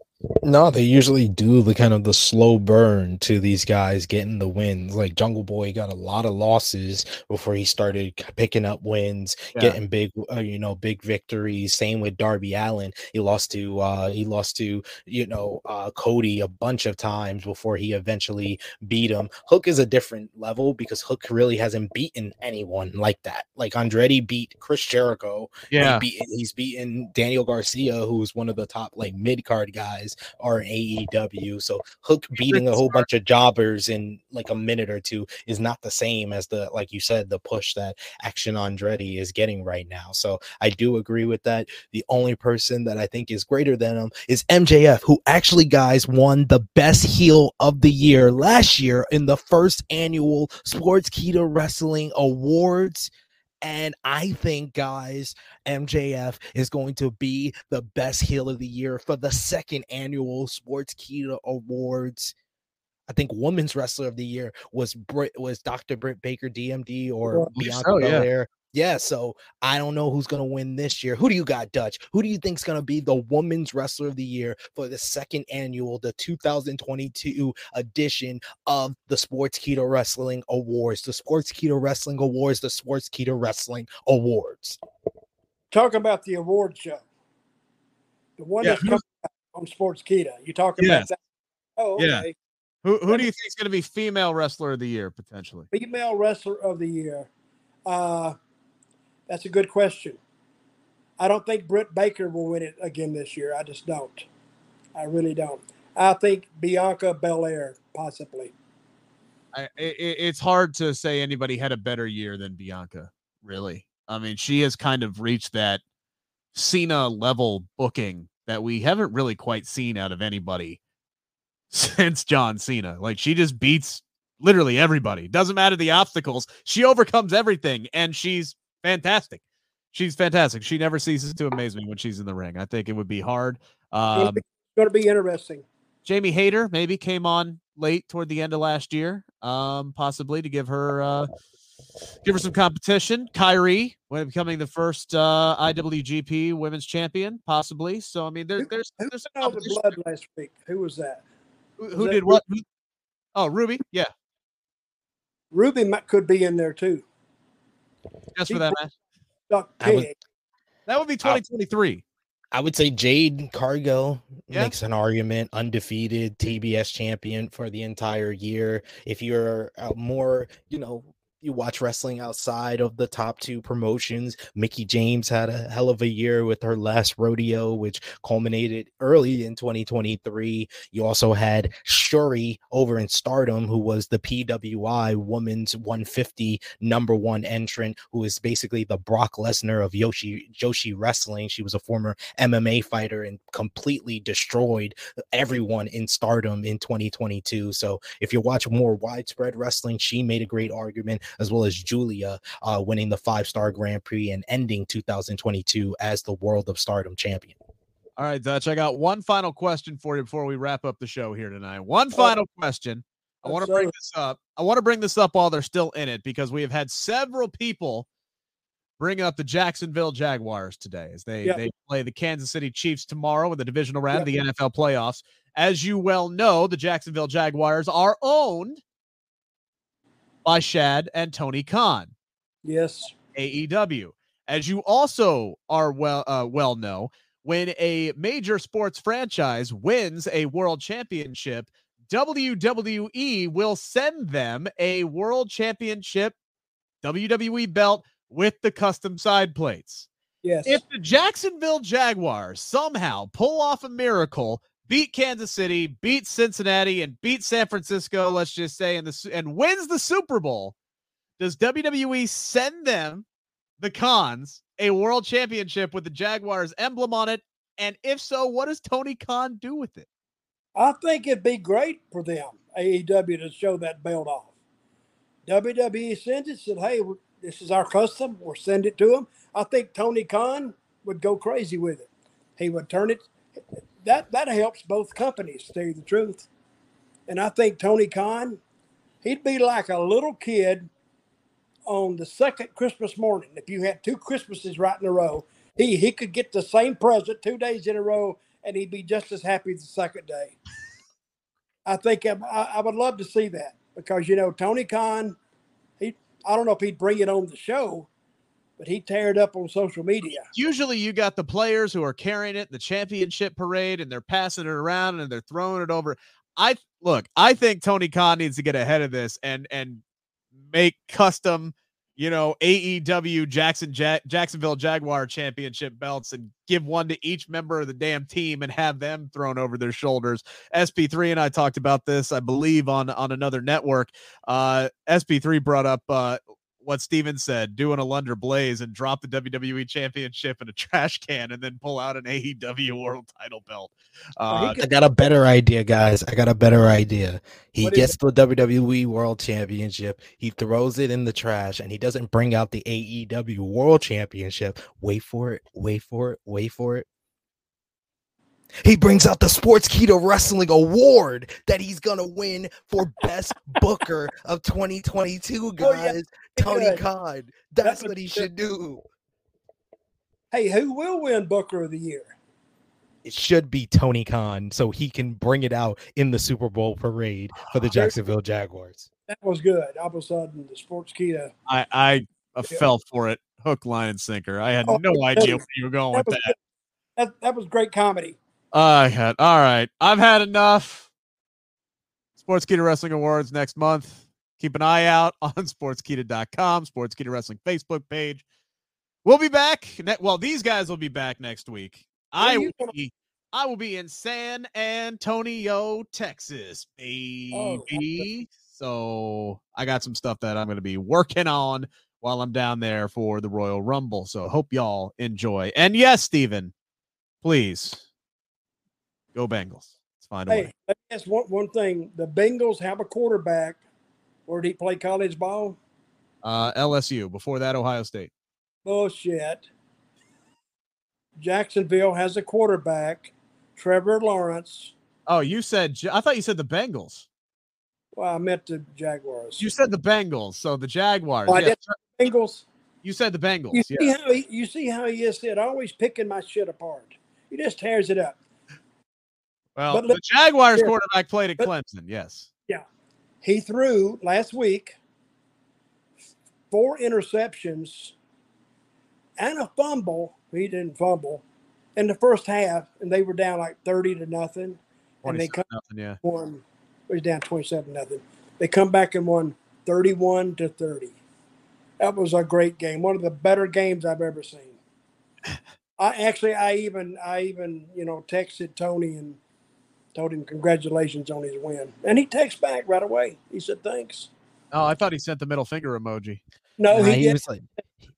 No, they usually do the kind of the slow burn to these guys getting the wins. Like Jungle Boy got a lot of losses before he started picking up wins, Yeah. getting big, uh, you know, big victories. Same with Darby Allin. He lost to, uh, he lost to, you know, uh, Cody a bunch of times before he eventually beat him. Hook is a different level because Hook really hasn't beaten anyone like that. Like Andretti beat Chris Jericho. He beat, he's beaten Daniel Garcia, who's one of the top like mid card guys guys are in AEW. So Hook beating a whole bunch of jobbers in like a minute or two is not the same as the like you said the push that Action Andretti is getting right now. So I do agree with that. The only person that I think is greater than him is MJF, who actually guys won the best heel of the year last year in the first annual Sportskeeda Wrestling Awards. And I think, guys, MJF is going to be the best heel of the year for the second annual Sportskeeda Awards. I think Women's Wrestler of the Year was Brit was Dr. Britt Baker DMD or Bianca so, yeah. Belair. Yeah, so I don't know who's gonna win this year. Who do you got, Dutch? Who do you think's gonna be the Women's Wrestler of the Year for the second annual, the 2022 edition of the Sportskeeda Wrestling Awards, the Sportskeeda Wrestling Awards, the Sportskeeda Wrestling Awards? Talk about the award show. The one Yeah, that's coming out on Sportskeeda. You talking Yeah. about that? Oh, Yeah. Who who do you think is going to be female wrestler of the year potentially? Female wrestler of the year. Uh, that's a good question. I don't think Britt Baker will win it again this year. I just don't. I really don't. I think Bianca Belair possibly. I, i i- it's hard to say anybody had a better year than Bianca. Really, I mean, she has kind of reached that Cena level booking that we haven't really quite seen out of anybody (laughs) since John Cena. Like she just beats literally everybody. Doesn't matter the obstacles. She overcomes everything, and she's fantastic. She's fantastic. She never ceases to amaze me when she's in the ring. I think it would be hard. Um, be- going to be interesting. Jamie Hayter maybe came on late toward the end of last year, um, possibly to give her uh, give her some competition. Kairi, when becoming the first uh, IWGP Women's Champion, possibly. So I mean, there, Who- there's Who there's on the blood last week? Who was that? Who, was who that did what? Who- Oh, Ruby. Yeah, Ruby might, could be in there too. Just for that match. Duck I was- That would be 2023. I would say Jade Cargill Yeah. makes an argument, undefeated TBS champion for the entire year. If you're uh, more, you know, you watch wrestling outside of the top two promotions. Mickie James had a hell of a year with her last rodeo, which culminated early in 2023. You also had Syuri over in Stardom, who was the PWI Women's 150 number one entrant, who is basically the Brock Lesnar of Yoshi Joshi Wrestling. She was a former MMA fighter and completely destroyed everyone in Stardom in 2022. So if you watch more widespread wrestling, she made a great argument, as well as Giulia uh, winning the five star Grand Prix and ending 2022 as the World of Stardom champion. All right, Dutch. I got one final question for you before we wrap up the show here tonight. One final question. I want to bring this up. I want to bring this up while they're still in it because we have had several people bring up the Jacksonville Jaguars today as they Yep. they play the Kansas City Chiefs tomorrow in the divisional round of the NFL playoffs. As you well know, the Jacksonville Jaguars are owned by Shad and Tony Khan. Yes. AEW. As you also are well uh, well know, when a major sports franchise wins a world championship, WWE will send them a world championship WWE belt with the custom side plates. Yes. If the Jacksonville Jaguars somehow pull off a miracle, beat Kansas City, beat Cincinnati, and beat San Francisco, let's just say, and the and wins the Super Bowl, does WWE send them the cons a world championship with the Jaguars emblem on it? And if so, what does Tony Khan do with it? I think it'd be great for them, AEW, to show that belt off. WWE sends it, said, hey, this is our custom. We'll send it to them. I think Tony Khan would go crazy with it. He would turn it. That that helps both companies, to tell you the truth. And I think Tony Khan, he'd be like a little kid on the second Christmas morning. If you had two Christmases right in a row, he he could get the same present two days in a row, and he'd be just as happy the second day. I think I, I I would love to see that because you know Tony Khan, he I don't know if he'd bring it on the show, but he'd tear it up on social media. Usually, you got the players who are carrying it the championship parade, and they're passing it around and they're throwing it over. I look. I think Tony Khan needs to get ahead of this and and make custom you know, AEW Jackson ja- Jacksonville Jaguar championship belts and give one to each member of the damn team and have them thrown over their shoulders. SP3 and I talked about this, I believe, on on another network. Uh, SP3 brought up uh, what Steven said, doing Alundra Blayze and drop the WWE Championship in a (laughs) trash can and then pull out an AEW World Title belt. Uh, I got a better idea, guys. I got a better idea. He What is gets the WWE World Championship, he throws it in the trash, and he doesn't bring out the AEW World Championship. Wait for it, wait for it, wait for it. He brings out the Sportskeeda Wrestling Award that he's gonna win for Best Booker of 2022, (laughs) Oh, yeah. guys. Tony Good. Khan. That's That's what what he he should do. Hey, who will win Booker of the Year? it should be Tony Khan so he can bring it out in the Super Bowl parade for the Jacksonville Jaguars. That was good. All of a sudden, the Sportskeeda. I, I uh, Yeah. fell for it hook, line, and sinker. I had Oh, no idea where you were going That with that. good. that, that was great comedy. I had all right. I've had enough. Sportskeeda Wrestling Awards next month. Keep an eye out (laughs) on sportskeeda.com, Sportskeeda Wrestling Facebook page. We'll be back. Ne- well, these guys will be back next week. I will be, I will be in San Antonio, Texas, Oh, baby. so I got some stuff that I'm going to be working on while I'm down there for the Royal Rumble. So hope y'all enjoy. And yes, Steven, please go Bengals. Let's find a Hey, way. let me ask one, one thing. The Bengals have a quarterback. Where did he play college ball? Uh, LSU. Before that, Ohio State. Bullshit. Jacksonville has a quarterback, Trevor Lawrence. Oh, you said. I thought you said the Bengals. Well, I meant the Jaguars. You said the Bengals. So the Jaguars. Oh, I Yeah, did. Bengals. You said the Bengals. You yeah. see how he, you see how he is said always picking my shit apart. He just tears it up. Well, but the Jaguars here. quarterback played at But- Clemson. Yes. Yeah. He threw last week four interceptions and a fumble. He didn't fumble in the first half, and they were down like thirty to nothing. And they 27 come nothing, yeah. won. It was down twenty-seven nothing. They come back and won thirty-one to thirty. That was a great game. One of the better games I've ever seen. (laughs) I actually, I even, I even, you know, texted Tony and told him congratulations on his win, and he texts back right away. He said thanks. Oh, I thought he sent the middle finger emoji. No, Nah, he, he did. was like,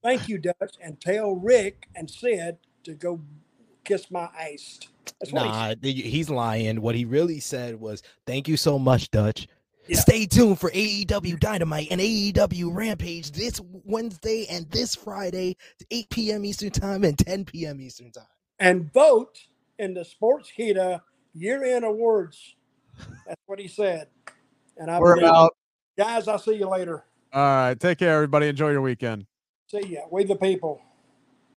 Thank you, Dutch, and tell Rick and Sid to go kiss my ass. That's what he nah, he's lying. What he really said was, "Thank you so much, Dutch." Yeah. Stay tuned for AEW Dynamite and AEW Rampage this Wednesday and this Friday, 8 p.m. Eastern Time and 10 p.m. Eastern Time. and vote in the Sportskeeda year-end awards. That's what he said. And I We're out. guys. I'll see you later. All right. Take care, everybody. Enjoy your weekend. See ya. We the people.